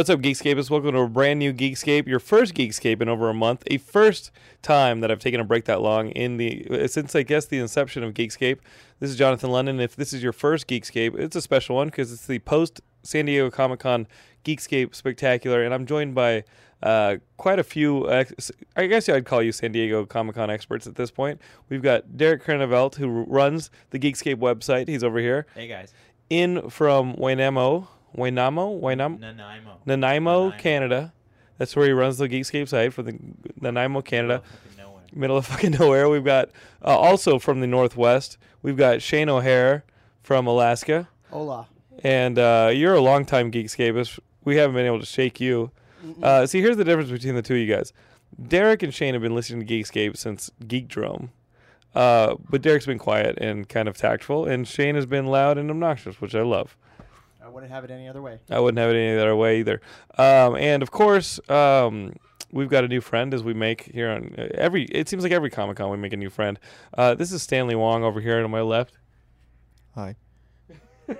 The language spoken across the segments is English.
What's up, Geekscapists? Welcome to a brand new Geekscape, your first Geekscape in over a month. A first time that I've taken a break that long in the since I guess the inception of Geekscape. This is Jonathan London. If this is your first Geekscape, it's a special one because it's the post San Diego Comic Con Geekscape Spectacular, and I'm joined by uh, quite a few. I guess I'd call you San Diego Comic Con experts at this point. We've got Derek Kraneveldt, who runs the Geekscape website. He's over here. Hey guys. In from Wainamo, Wainamo, Wainamo, Nanaimo. Nanaimo, Nanaimo. Canada. That's where he runs the Geekscape site for the Nanaimo, Canada, Fucking nowhere. middle of fucking nowhere. We've got uh, also from the Northwest. We've got Shane O'Hare from Alaska, Hola. and uh, you're a longtime Geekscapist. We haven't been able to shake you. Uh, see, here's the difference between the two of you guys. Derek and Shane have been listening to Geekscape since Geekdrome. Uh, but Derek's been quiet and kind of tactful, and Shane has been loud and obnoxious, which I love. I wouldn't have it any other way. I wouldn't have it any other way either. Um, and of course, um, we've got a new friend as we make here on uh, every. It seems like every Comic Con we make a new friend. Uh, this is Stanley Wong over here on my left. Hi.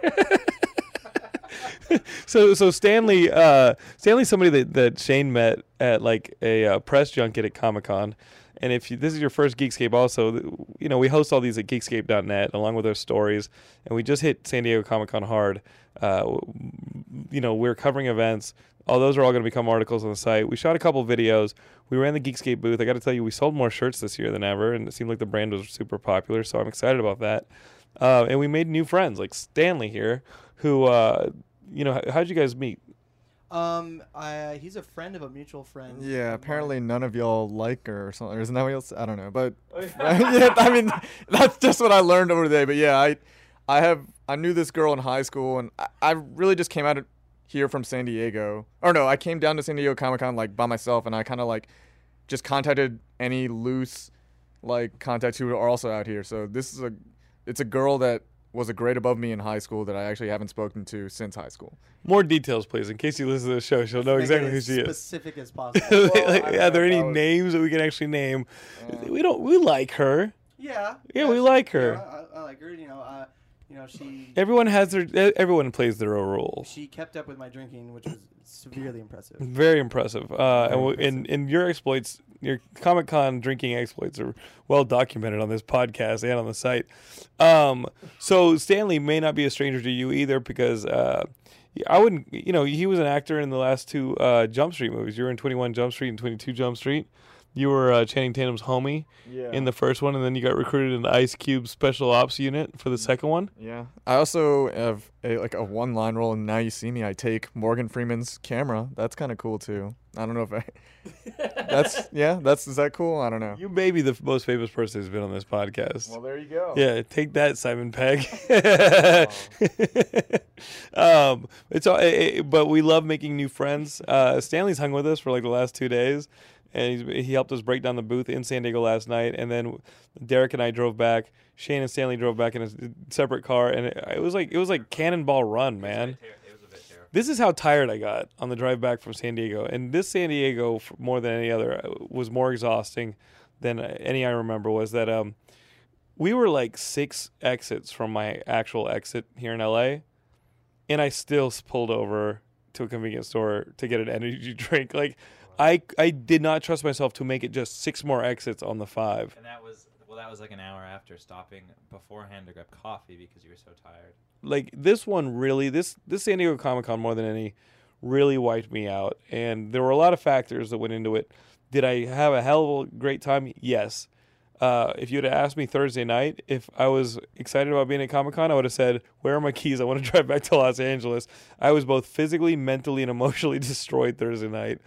So so Stanley uh, Stanley's somebody that, that Shane met at like a uh, press junket at Comic Con. And if you, this is your first Geekscape, also, you know, we host all these at Geekscape.net along with our stories. And we just hit San Diego Comic Con hard. Uh, you know, we're covering events. All those are all going to become articles on the site. We shot a couple videos. We ran the Geekscape booth. I got to tell you, we sold more shirts this year than ever, and it seemed like the brand was super popular. So I'm excited about that. Uh, and we made new friends, like Stanley here, who, uh, you know, how, how'd you guys meet? Um, I, he's a friend of a mutual friend. Yeah, mine. apparently none of y'all like her or something. Or isn't that what else? I don't know. But yeah, I mean, that's just what I learned over the day. But yeah, I, I have I knew this girl in high school, and I, I really just came out of here from San Diego. Or no, I came down to San Diego Comic Con like by myself, and I kind of like just contacted any loose like contacts who are also out here. So this is a, it's a girl that was a grade above me in high school that I actually haven't spoken to since high school. More details, please, in case you listen to the show. She'll know Make it exactly who as she is. Specific as possible. Like, I are there don't any know. names that we can actually name? Uh, we don't. We like her. yeah. Yeah, we like her. I, I like her. You know, uh, you know, she Everyone has their. Everyone plays their own rules. she kept up with my drinking, which was severely impressive. Very impressive. Uh, and, w- and and your exploits, your Comic Con drinking exploits, are well documented on this podcast and on the site. Um, so Stanley may not be a stranger to you either, because uh, I wouldn't. You know, he was an actor in the last two uh, Jump Street movies. You were in Twenty One Jump Street and Twenty Two Jump Street. You were uh, Channing Tatum's homie yeah. in the first one, and then you got recruited in Ice Cube Special Ops unit for the second one. Yeah. I also have a like a one line role in Now You See Me. I take Morgan Freeman's camera. That's kind of cool too. I don't know if I. that's yeah. That's is that cool? I don't know. You may be the f- most famous person who's been on this podcast. Well, there you go. Yeah, take that, Simon Pegg. um, it's all, eh, but we love making new friends. Uh, Stanley's hung with us for like the last two days, and he's, he helped us break down the booth in San Diego last night. And then Derek and I drove back. Shane and Stanley drove back in a separate car, and it, it was like it was like Cannonball Run, man. It was a bit terrible. This is how tired I got on the drive back from San Diego, and this San Diego, more than any other, uh, was more exhausting than any I remember. Was that um, we were like six exits from my actual exit here in LA, and I still pulled over to a convenience store to get an energy drink. Like, I I did not trust myself to make it just six more exits on the five. And that was well, that was like an hour after stopping beforehand to grab coffee because you were so tired. like this one really this this San Diego Comic Con more than any really wiped me out and there were a lot of factors that went into it. Did I have a hell of a great time? Yes. Uh, if you'd have asked me Thursday night if I was excited about being at Comic Con, I would have said, "Where are my keys? I want to drive back to Los Angeles." I was both physically, mentally, and emotionally destroyed Thursday night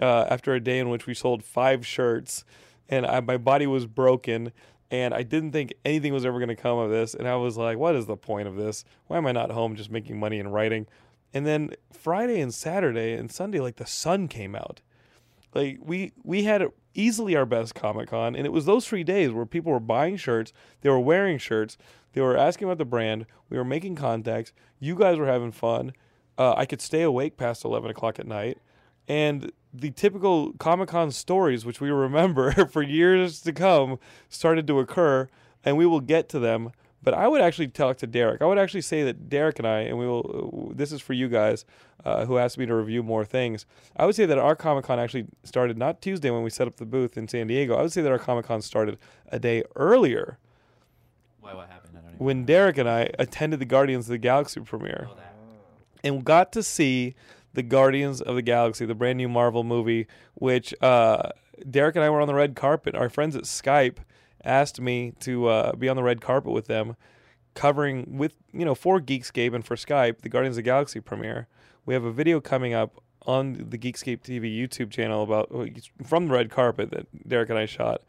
uh, after a day in which we sold five shirts, and I, my body was broken, and I didn't think anything was ever going to come of this. And I was like, "What is the point of this? Why am I not home just making money and writing?" And then Friday and Saturday and Sunday, like the sun came out like we we had easily our best comic con and it was those three days where people were buying shirts they were wearing shirts they were asking about the brand we were making contacts you guys were having fun uh, i could stay awake past 11 o'clock at night and the typical comic con stories which we remember for years to come started to occur and we will get to them But I would actually talk to Derek. I would actually say that Derek and I, and we will. This is for you guys uh, who asked me to review more things. I would say that our Comic Con actually started not Tuesday when we set up the booth in San Diego. I would say that our Comic Con started a day earlier Why? What happened? I don't even when. Derek and I attended the Guardians of the Galaxy premiere Oh, and got to see the Guardians of the Galaxy, the brand new Marvel movie, which uh, Derek and I were on the red carpet. Our friends at Skype asked me to uh, be on the red carpet with them, covering with you know for Geekscape and for Skype the Guardians of the Galaxy premiere. We have a video coming up on the Geekscape TV YouTube channel about from the red carpet that Derek and I shot.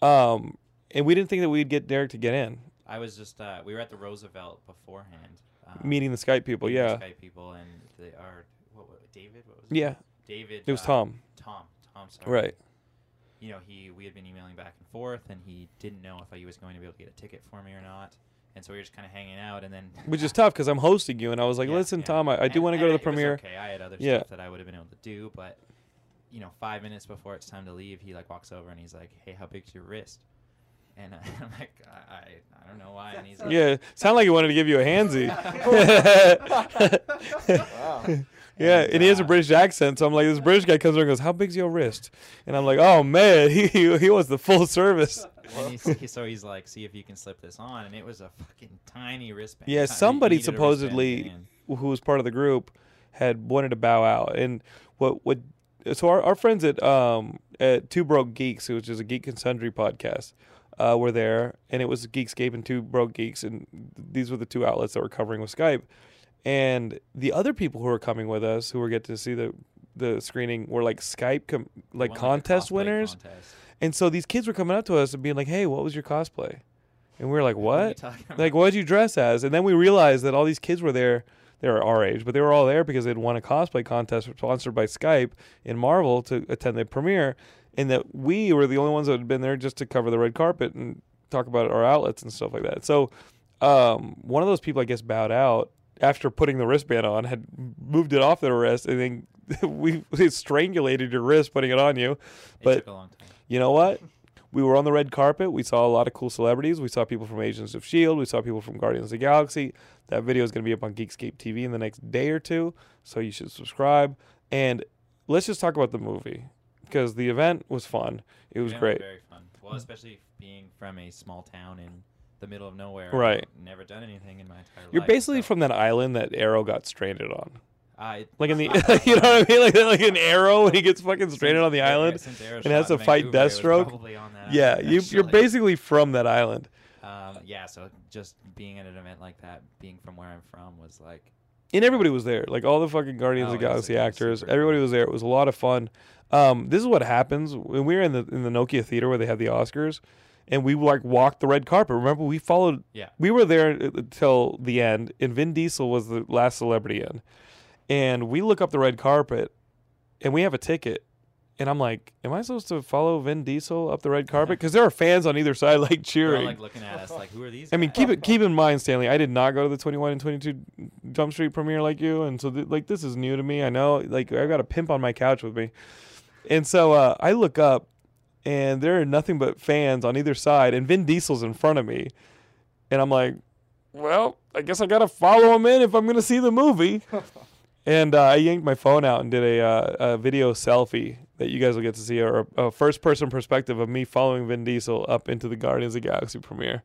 Um, and we didn't think that we'd get Derek to get in, I was just uh, we were at the Roosevelt beforehand. Um, meeting the Skype people. Yeah, Skype people, and they are David? What was it? yeah, David. it was uh, Tom. Tom. Tom. Sorry. Right. You know, he we had been emailing back and forth, and he didn't know if he was going to be able to get a ticket for me or not. And so we were just kind of hanging out, and then which is tough because I'm hosting you, and I was like, Yeah, "Listen, yeah. Tom, I, I do want to go to the it was premiere." okay, I had other Yeah. stuff that I would have been able to do, but you know, five minutes before it's time to leave, he like walks over and he's like, "Hey, how big's your wrist?" And uh, I'm like, I, I, I don't know why. And he's like, Yeah, sound like he wanted to give you a handsy. Wow. yeah, And, and he has a British accent, so I'm like, this British guy comes over and goes, "How big's your wrist?" And I'm like, "Oh man, he he, he wants the full service." And he's, so he's like, see if you can slip this on, and it was a fucking tiny wristband. Yeah, somebody needed a wristband to supposedly- who was part of the group had wanted to bow out and what what so our, our friends at um at two broke geeks which is a geek and sundry podcast uh were there and it was geekscape and two broke geeks and these were the two outlets that were covering with skype and the other people who were coming with us who were getting to see the the screening were like skype com- like contest cosplay winners. contest. and so these kids were coming up to us and being like hey what was your cosplay? And we were like What what? like what did you dress as? And then we realized that all these kids were there they were our age but they were all there because they'd won a cosplay contest sponsored by skype in marvel to attend the premiere and that we were the only ones that had been there just to cover the red carpet and talk about our outlets and stuff like that. So um, one of those people i guess bowed out after putting the wristband on had moved it off their wrist and then we, we strangulated your wrist putting it on you it but- took a long time. you know what? We were on the red carpet. We saw a lot of cool celebrities. We saw people from Agents of S.H.I.E.L.D. We saw people from Guardians of the Galaxy. That video is going to be up on Geekscape TV in the next day or two. So you should subscribe. And let's just talk about the movie because the event was fun. It was great. very fun. Well, especially being from a small town in the middle of nowhere. Right. I've Never done anything in my entire life. You're basically so, from that island that Arrow got stranded on. uh, it- Like in the, you know what I mean? Like like an arrow when he gets fucking stranded on the island. and has to fight Deathstroke. probably on that Yeah, island, you, you're basically from that island. Um, yeah, so just being at an event like that, being from where I'm from, was like and everybody was there. Like all the fucking Guardians Oh, of the Galaxy was actors, super everybody was there. It was a lot of fun. Um, this is what happens when we were in the in the Nokia theater where they had the Oscars, and we like walked the red carpet. Remember, we followed. Yeah. we were there until the end, and Vin Diesel was the last celebrity in, and we look up the red carpet, and we have a ticket. And I'm like, am I supposed to follow Vin Diesel up the red carpet? Because there are fans on either side, like they're all, cheering. like looking at us like, who are these? I mean, keep it keep in mind, Stanley. I did not go to the 21 and 22 Jump Street premiere like you, and so th- like this is new to me. I know, like I got a pimp on my couch with me, and so uh, I look up, and there are nothing but fans on either side, and Vin Diesel's in front of me, and I'm like, well, I guess I gotta follow him in if I'm gonna see the movie. And uh, I yanked my phone out and did a, uh, a video selfie that you guys will get to see, or a, a first person perspective of me following Vin Diesel up into the Guardians of the Galaxy premiere.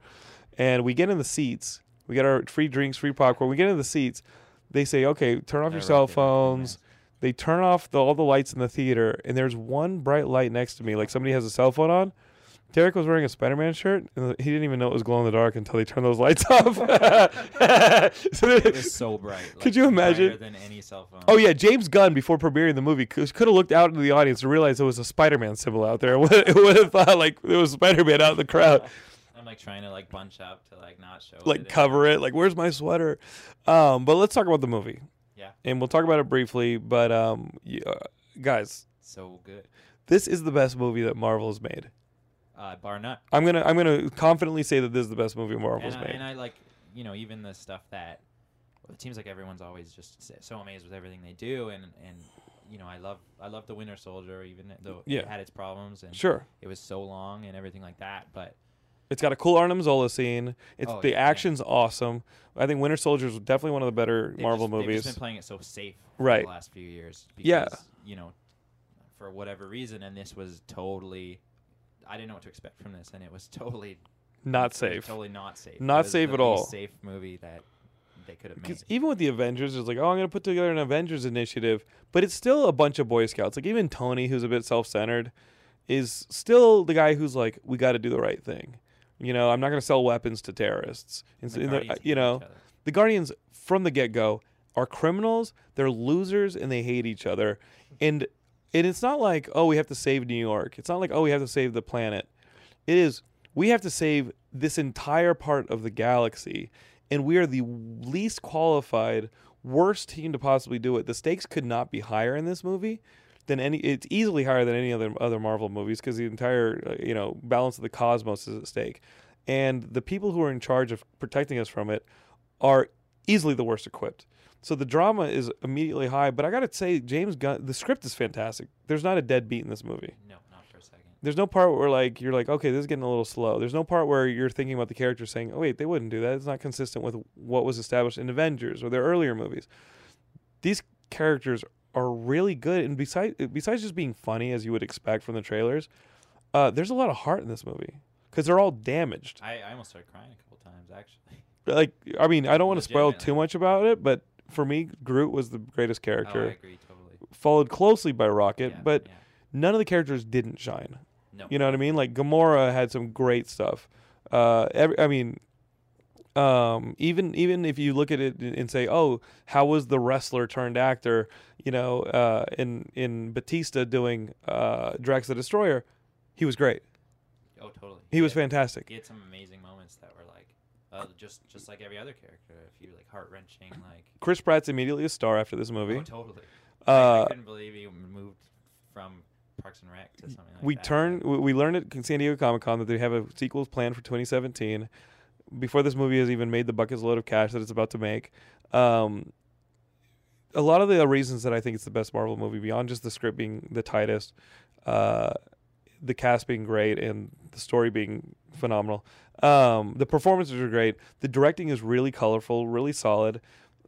And we get in the seats. We get our free drinks, free popcorn. We get in the seats. They say, okay, turn off your cell phones. Man. They turn off the, all the lights in the theater, and there's one bright light next to me, like somebody has a cell phone on. Derek was wearing a Spider-Man shirt, and he didn't even know it was glow in the dark until they turned those lights off. So It was so bright. Could you imagine? Than any cell phone. Oh yeah, James Gunn before premiering the movie could have looked out into the audience and realized there was a Spider-Man symbol out there. It would have thought like there was Spider-Man out in the crowd, I'm like trying to like bunch up to like not show. like it. cover it. Like where's my sweater? Um, but let's talk about the movie. Yeah. and we'll talk about it briefly. But um, y- uh, guys, So good. this is the best movie that Marvel has made. Uh, bar nut. I'm gonna I'm gonna confidently say that this is the best movie And Marvel's I, made. and I like, you know, even the stuff that well, it seems like everyone's always just so amazed with everything they do, and and you know, I love I love the Winter Soldier, even though Yeah. it had its problems and sure. it was so long and everything like that. But It's got a cool Arnim Zola scene. It's Oh, the yeah, yeah. action's awesome. I think Winter Soldier is definitely one of the better They've Marvel just, They've movies. just been playing it so safe for Right. the last few years. Because, Yeah. You know, for whatever reason, and this was totally. I didn't know what to expect from this, and it was totally Not it was safe. Totally not safe. It Not was safe the at all. least Safe movie that they could have made. Because even with the Avengers, it's like, oh, I'm going to put together an Avengers initiative, but it's still a bunch of Boy Scouts. Like even Tony, who's a bit self-centered, is still the guy who's like, we got to do the right thing. You know, I'm not going to sell weapons to terrorists. And, The and the- Guardians you know, the Guardians from the get-go are criminals. They're losers and they hate each other. And and it's not like, oh, we have to save New York. It's not like, oh, we have to save the planet. It is we have to save this entire part of the galaxy and we are the least qualified worst team to possibly do it. The stakes could not be higher in this movie than any it's easily higher than any other other Marvel movies because the entire uh, you know balance of the cosmos is at stake. And the people who are in charge of protecting us from it are easily the worst equipped. So the drama is immediately high, but I got to say James Gunn the script is fantastic. There's not a dead beat in this movie. No, not for a second. There's no part where like you're like, okay, this is getting a little slow. There's no part where you're thinking about the characters saying, oh wait, they wouldn't do that. It's not consistent with what was established in Avengers or their earlier movies. These characters are really good, and besides besides just being funny as you would expect from the trailers, uh, there's a lot of heart in this movie because they're all damaged. I, I almost started crying a couple times actually. Like, I mean, I don't want to spoil too much about it, but for me, Groot was the greatest Oh, I character, agree totally. followed closely by Rocket, Yeah, but yeah. none of the characters didn't shine. no. You know what I mean? Like Gamora had some great stuff. Uh, every, I mean, um, even even if you look at it and say, "Oh, how was the wrestler turned actor?" You know, uh, in in Batista doing uh, Drax the Destroyer, he was great. Oh, totally. He was had- fantastic. He had some amazing moments that were like, uh, just just like every other character. A few like heart wrenching, like. Chris Pratt's immediately a star after this movie. Oh, totally. I, I Uh, couldn't believe he moved from Parks and Rec to something like we that. turned we learned at San Diego Comic Con that they have a sequel planned for 2017 before this movie has even made the bucket's load of cash that it's about to make um, a lot of the reasons that I think it's the best Marvel movie beyond just the script being the tightest uh, the cast being great and the story being phenomenal um, the performances are great. The directing is really colorful really solid.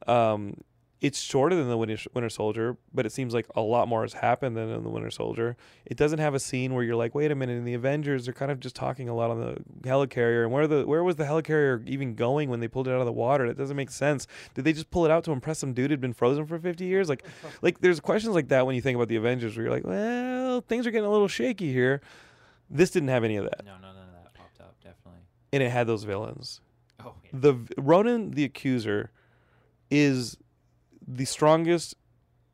Um, it's shorter than the Winter, Winter Soldier, but it seems like a lot more has happened than in the Winter Soldier. It doesn't have a scene where you're like, wait a minute, in the Avengers, they're kind of just talking a lot on the helicarrier, and where the where was the helicarrier even going when they pulled it out of the water? That doesn't make sense. Did they just pull it out to impress some dude who'd been frozen for 50 years? Like, like there's questions like that when you think about the Avengers, where you're like, well, things are getting a little shaky here. This didn't have any of that, No, none of that popped up. Definitely. and it had those villains. Oh, yeah. the Ronan the Accuser is the strongest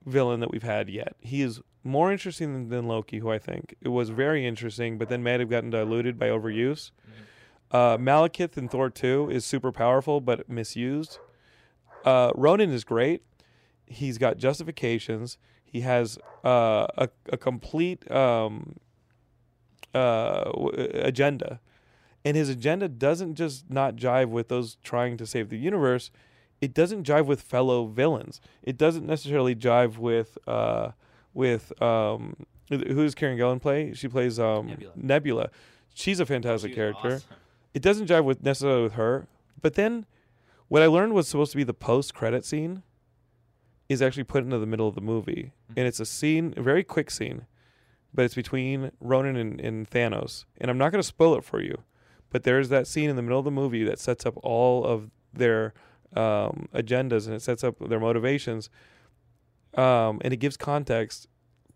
villain that we've had yet. He is more interesting than, than Loki, who I think it was very interesting, but then may have gotten diluted by overuse. Mhm. Uh, Malekith in Thor 2 is super powerful, but misused. Uh, Ronan is great. He's got justifications. He has uh, a, a complete um, uh, w- agenda. And his agenda doesn't just not jive with those trying to save the universe. It doesn't jive with fellow villains. It doesn't necessarily jive with uh, with um, who's Karen Gillan play? She plays um, Nebula. Nebula. She's a fantastic she was character awesome. it doesn't jive with necessarily with her. But then, what I learned was supposed to be the post credit scene, is actually put into the middle of the movie, and it's a scene, a very quick scene, but it's between Ronan and, and Thanos. And I'm not going to spoil it for you, but there's that scene in the middle of the movie that sets up all of their um, agendas and it sets up their motivations, um, and it gives context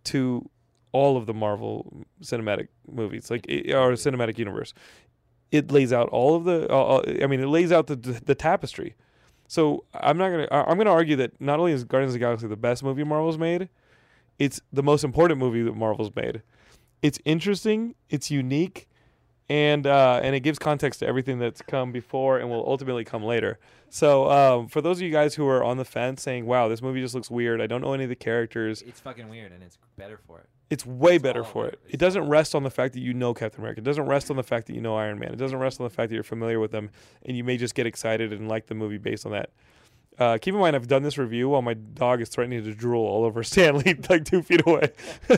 to all of the Marvel cinematic movies, like it, or cinematic universe it lays out all of the. Uh, uh, I mean, it lays out the the tapestry. So I'm not gonna. I'm gonna argue that not only is Guardians of the Galaxy the best movie Marvel's made, it's the most important movie that Marvel's made. It's interesting. It's unique, and uh, and it gives context to everything that's come before and will ultimately come later. So um, for those of you guys who are on the fence, saying, "Wow, this movie just looks weird. I don't know any of the characters," It's fucking weird, and it's better for it. it's way It's better for it. It doesn't rest on the fact that you know Captain America. It doesn't rest on the fact that you know Iron Man. It doesn't rest on the fact that you're familiar with them, and you may just get excited and like the movie based on that. Uh, keep in mind, I've done this review while my dog is threatening to drool all over Stanley, like two feet away.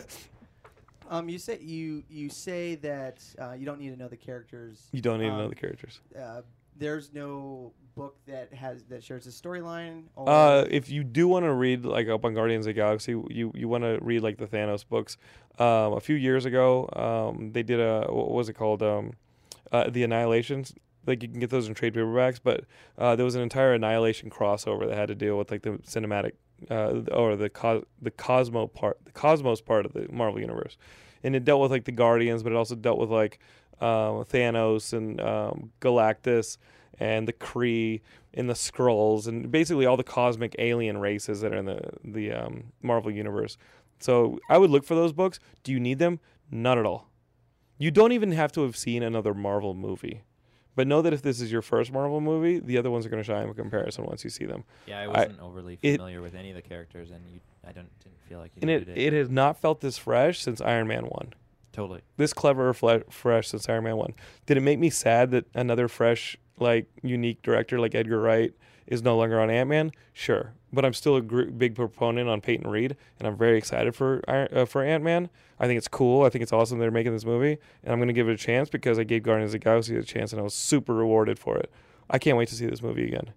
Um, you say you you say that uh, you don't need to know the characters. You don't need to know Um, the characters. Uh, there's no book that has that shares a storyline. Uh, if you do want to read like up on Guardians of the Galaxy, you you want to read like the Thanos books. Um, a few years ago, um, they did a what was it called? Um, uh, the Annihilations. Like you can get those in trade paperbacks, but uh, there was an entire Annihilation crossover that had to deal with like the cinematic uh, or the the Cosmo part, the Cosmos part of the Marvel universe, and it dealt with like the Guardians, but it also dealt with like um, Thanos and um, Galactus and the Kree and the Skrulls and basically all the cosmic alien races that are in the the um, Marvel universe. So I would look for those books. Do you need them? Not at all. You don't even have to have seen another Marvel movie. But know that if this is your first Marvel movie, the other ones are going to shine in comparison once you see them. Yeah, I I- wasn't overly it- familiar with any of the characters, and you, I don't didn't feel like you And it, needed it has not felt this fresh since Iron Man 1. Totally. This clever, fle- fresh since Iron Man 1. Did it make me sad that another fresh, like, unique director like Edgar Wright is no longer on Ant Man? Sure. But I'm still a gr- big proponent on Peyton Reed, and I'm very excited for uh, for Ant Man. I think it's cool. I think it's awesome they're making this movie, and I'm going to give it a chance because I gave Guardians of the Galaxy a chance, and I was super rewarded for it. I can't wait to see this movie again.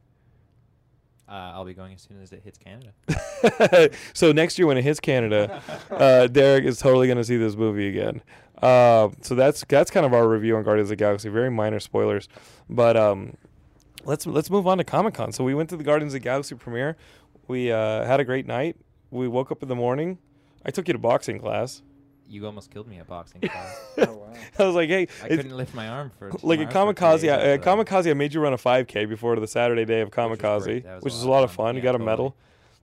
Uh, I'll be going as soon as it hits Canada. so next year when it hits Canada, uh, Derek is totally going to see this movie again. Uh, so that's that's kind of our review on Guardians of the Galaxy. Very minor spoilers, but um, let's let's move on to Comic Con. So we went to the Guardians of the Galaxy premiere. We uh, had a great night. We woke up in the morning. I took you to boxing class. You almost killed me at boxing class. Oh wow. I was like, hey, I couldn't lift my arm for like at arm for Comikaze, days I, at. Comikaze, I made you run a 5K before the Saturday day of Comikaze, great. That was which a is lot a lot of of fun. fun. You got a totally. medal.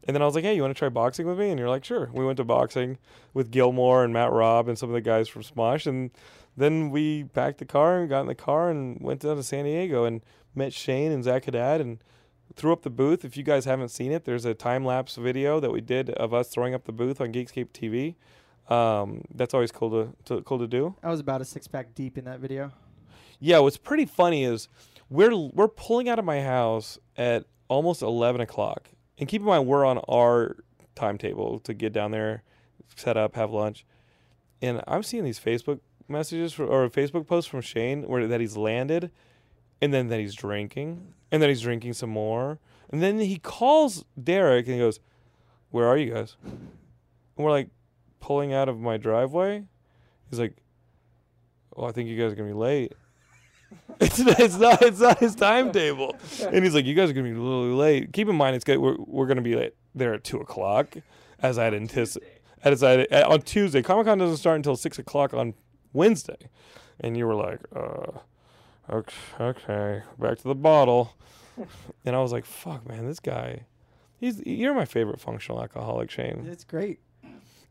And then I was like, hey, you want to try boxing with me? And you're like, sure. We went to boxing with Gilmore and Matt Robb and some of the guys from Smosh. And then we packed the car and got in the car and went down to San Diego and met Shane and Zach Haddad and threw up the booth. If you guys haven't seen it, there's a time lapse video that we did of us throwing up the booth on Geekscape TV. Um, that's always cool to, to cool to do. I was about a six pack deep in that video. Yeah, what's pretty funny is we're we're pulling out of my house at almost eleven o'clock, and keep in mind we're on our timetable to get down there, set up, have lunch, and I'm seeing these Facebook messages for, or Facebook posts from Shane where that he's landed, and then that he's drinking, and then he's drinking some more, and then he calls Derek and he goes, "Where are you guys?" And we're like pulling out of my driveway. He's like, "Oh, I think you guys are gonna be late." it's, it's not it's not his timetable, and he's like, "You guys are gonna be little late." Keep in mind, it's good. We're we're gonna be late there at two o'clock, as I'd anticipated. As I on Tuesday, Comic Con doesn't start until six o'clock on Wednesday, and you were like, "Uh, okay, okay, back to the bottle," and I was like, "Fuck, man, this guy." He's you're my favorite functional alcoholic, Shane. It's great.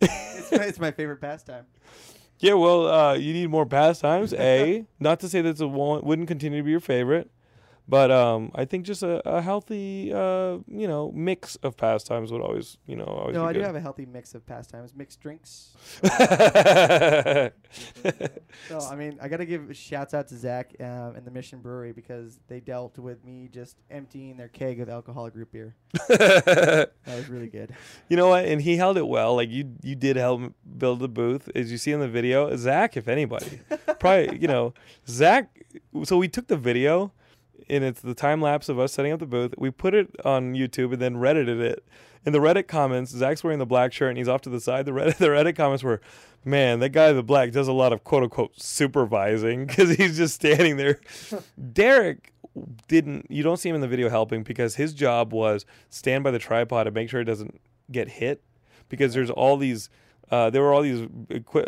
it's, my, it's my favorite pastime. Yeah, well, uh, you need more pastimes. A, not to say that it won't wouldn't continue to be your favorite, but um, I think just a, a healthy, uh, you know, mix of pastimes would always, you know, always No, I do have a healthy mix of pastimes, mixed drinks. So I mean, I gotta give shouts out to Zach um, and the Mission Brewery because they dealt with me just emptying their keg of alcoholic root beer. That was really good. you know what? And he held it well. Like you, you did help build the booth, as you see in the video. Zach, if anybody, probably, you know, Zach. So we took the video, and it's the time lapse of us setting up the booth. We put it on YouTube and then Reddited it. In the Reddit comments, Zach's wearing the black shirt and he's off to the side. The Reddit, the Reddit comments were, "Man, that guy in the black does a lot of quote unquote supervising because he's just standing there." Derek didn't. You don't see him in the video helping because his job was stand by the tripod and make sure it doesn't get hit because there's all these. Uh, there were all these,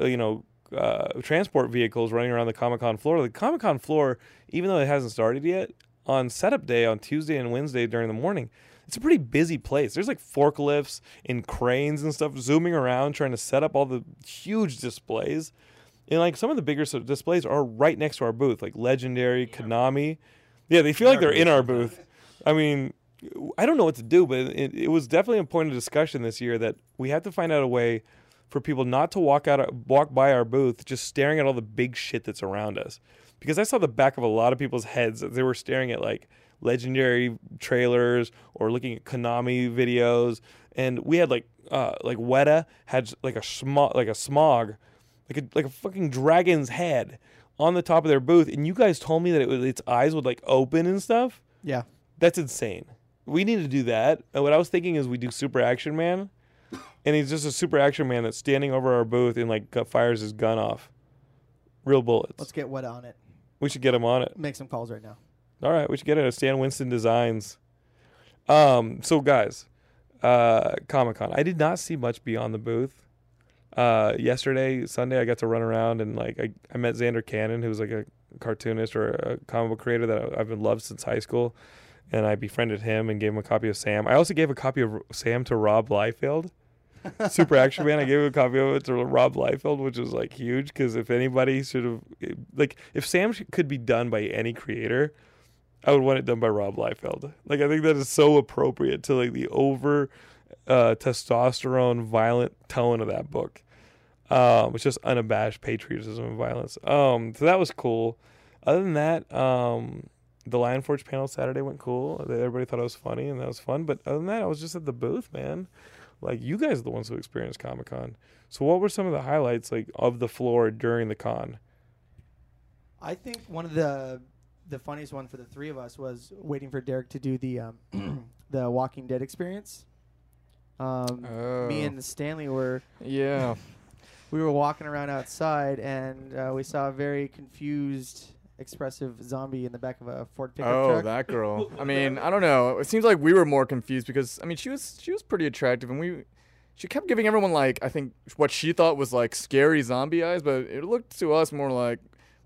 you know, uh, transport vehicles running around the Comic Con floor. The Comic Con floor, even though it hasn't started yet, on setup day on Tuesday and Wednesday during the morning, it's a pretty busy place. There's like forklifts and cranes and stuff zooming around trying to set up all the huge displays. And like some of the bigger displays are right next to our booth, like Legendary, Konami. Yeah, they feel In like they're in our booth. I mean, I don't know what to do, but it, it was definitely a point of discussion this year that we have to find out a way for people not to walk out, walk by our booth, just staring at all the big shit that's around us. Because I saw the back of a lot of people's heads as they were staring at like legendary trailers or looking at Konami videos, and we had like uh, like Weta had like a Smaug like a Smaug like a like a fucking dragon's head on the top of their booth, and you guys told me that it was, its eyes would like open and stuff. Yeah. That's insane. We need to do that. And what I was thinking is we do Super Action Man, and he's just a Super Action Man that's standing over our booth and like fires his gun off. Real bullets. Let's get wet on it. we should get him on it. Make some calls right now. All right, we should get it at Stan Winston Designs. Um, so guys, uh, Comic Con. I did not see much beyond the booth. Uh, yesterday, Sunday, I got to run around and like I, I met Zander Cannon, who's like a cartoonist or a comic book creator that I've been loved since high school, and I befriended him and gave him a copy of Sam. I also gave a copy of Sam to Rob Liefeld. Super Action Man. I gave him a copy of it to Rob Liefeld, which was like huge because if anybody should have, like, if Sam could be done by any creator, I would want it done by Rob Liefeld. Like, I think that is so appropriate to like the over uh, testosterone, violent tone of that book. Um, it's just unabashed patriotism and violence. Um, so that was cool. Other than that, um, the Lion Forge panel Saturday went cool. Everybody thought it was funny and that was fun. But other than that, I was just at the booth, man. Like you guys are the ones who experienced Comic Con. So what were some of the highlights like of the floor during the con? I think one of the the funniest one for the three of us was waiting for Derek to do the um, the Walking Dead experience. Um, Me Oh. and Stanley were Yeah. we were walking around outside and uh, we saw a very confused, expressive zombie in the back of a Ford pickup Oh, truck. that girl. I mean, I don't know. It seems like we were more confused because I mean, she was she was pretty attractive, and we she kept giving everyone like I think what she thought was like scary zombie eyes, but it looked to us more like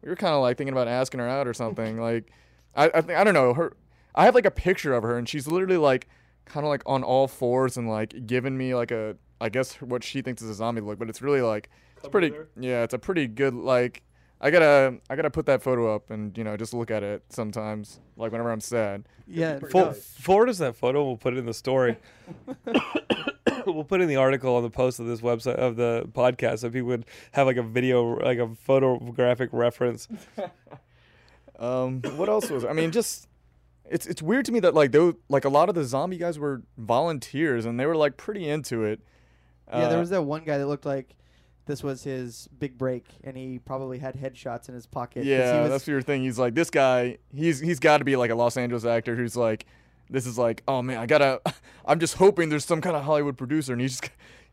we were kind of like thinking about asking her out or something. like, I I think I don't know her. I have like a picture of her, and she's literally like kind of like on all fours and like giving me like a I guess what she thinks is a zombie look, but it's really like it's pretty. Yeah, it's a pretty good like. I gotta I gotta put that photo up and you know just look at it sometimes like whenever I'm sad. yeah, For, no, forward us that photo. We'll put it in the story. we'll put in the article on the post of this website of the podcast so people would have like a video, like a photographic reference. Um, what else was? I mean, just it's it's weird to me that like those like a lot of the zombie guys were volunteers and they were like pretty into it. yeah. There Uh, was that one guy that looked like this was his big break, and he probably had headshots in his pocket. yeah, he was, that's your thing. He's like this guy. He's he's got to be like a Los Angeles actor who's like, this is like, oh man, I gotta. I'm just hoping there's some kind of Hollywood producer and he's just.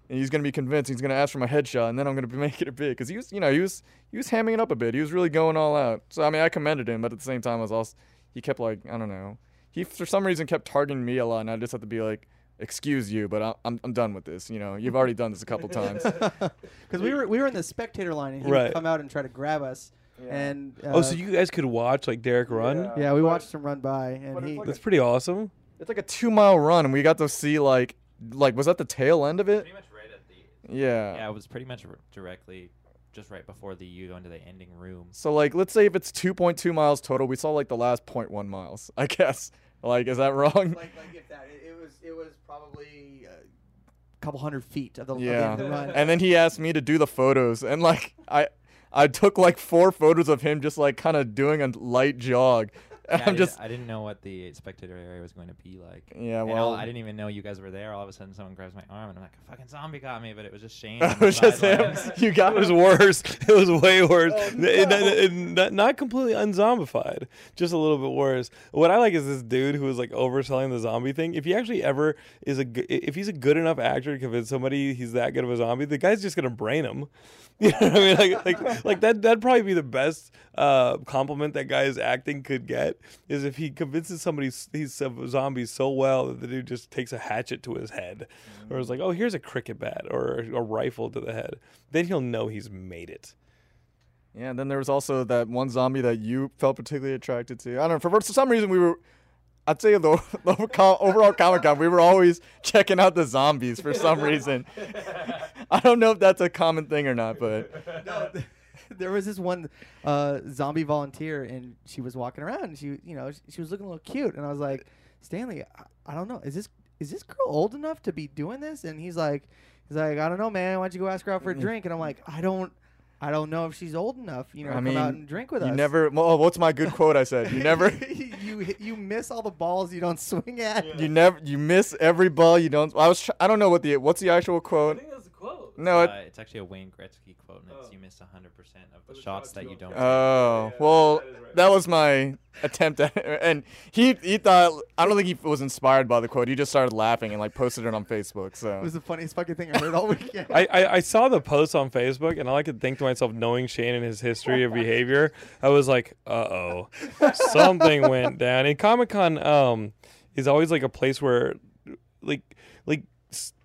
And he's gonna be convinced. He's gonna ask for my headshot, and then I'm gonna be making it big. Cause he was, you know, he was he was hamming it up a bit. He was really going all out. So I mean, I commended him, but at the same time, I was also he kept like I don't know. He for some reason kept targeting me a lot, and I just had to be like, excuse you, but I, I'm I'm done with this. You know, you've already done this a couple times. because we were we were in the spectator line, and he Right. would come out and try to grab us. And uh, oh, so you guys could watch like Derek run? Yeah. yeah, we but- watched him run by, but and it's he like That's pretty awesome. It's like a two mile run, and we got to see like like was that the tail end of it? Pretty much right at the. Yeah. Yeah, it was pretty much r- directly, just right before the you go into the ending room. So like, let's say if it's 2.2 miles total, we saw like the last 0.1 miles. I guess. Like, is that wrong? like like if that it, it was it was probably a couple hundred feet of the, of the yeah. of the run. And then he asked me to do the photos, and like I, I took like four photos of him just like kind of doing a light jog. Yeah, I, I'm didn't, just I didn't know what the spectator area was going to be like. yeah. Well, all, I didn't even know you guys were there. All of a sudden, someone grabs my arm, and I'm like, "A fucking zombie got me!" But it was just Shane. it was just him. You got It was worse. It was way worse. Oh, N- n- no. n- not, completely unzombified, just a little bit worse. What I like is this dude who is like overselling the zombie thing. If he actually ever is a, if he's a good enough actor to convince somebody he's that good of a zombie, the guy's just gonna brain him. You know what I mean? Like, like, like that. That'd probably be the best uh, compliment that guy's acting could get is if he convinces somebody he's a zombie so well that the dude just takes a hatchet to his head, or is like, oh, here's a cricket bat or a rifle to the head. Then he'll know he's made it. Yeah, and then there was also that one zombie that you felt particularly attracted to. I don't know. For, for some reason, we were. I'd say the, the overall Comic Con, we were always checking out the zombies for some reason. I don't know if that's a common thing or not, but no, there was this one uh, zombie volunteer, and she was walking around. And she, you know, she, she was looking a little cute, and I was like, Stanley, I, I don't know, is this is this girl old enough to be doing this? And he's like, he's like, I don't know, man. Why don't you go ask her out for a drink? And I'm like, I don't. I don't know if she's old enough, you know, I to mean, come out and drink with you us. never. Well, what's my good quote? I said you never. you you miss all the balls you don't swing at. You never. You miss every ball you don't. I was. Tr- I don't know what the. What's the actual quote? I think that's the quote. No, it- uh, it's actually a Wayne Gretzky quote, and it's Oh. you missed 100 percent of Of the the shots shots that you you don't don't. Oh Yeah, well, that is right. that was my attempt at, and he he thought I don't think he was inspired by the quote. He just started laughing and like posted it on Facebook. So it was the funniest fucking thing I heard all weekend. I, I, I saw the post on Facebook, and all I could think to myself, knowing Shane and his history of behavior, I was like, "Uh oh, something went down." And Comic Con um, is always like a place where, like, like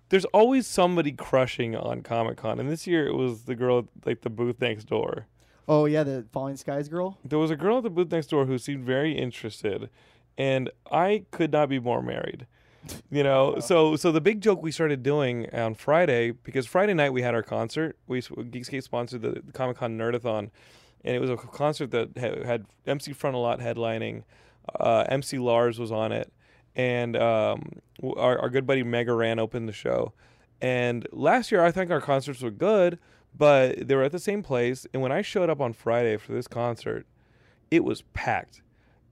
there's always somebody crushing on Comic Con, and this year it was the girl at, like the booth next door. Oh yeah, the Falling Skies girl. There was a girl at the booth next door who seemed very interested, and I could not be more married. You know, so so the big joke we started doing on Friday because Friday night we had our concert. We Geekscape sponsored the Comic Con Nerdathon, and it was a concert that ha- had MC Frontalot headlining. Uh, MC Lars was on it, and um, our, our good buddy Mega Ran opened the show. And last year, I think our concerts were good, but they were at the same place. And when I showed up on Friday for this concert, it was packed,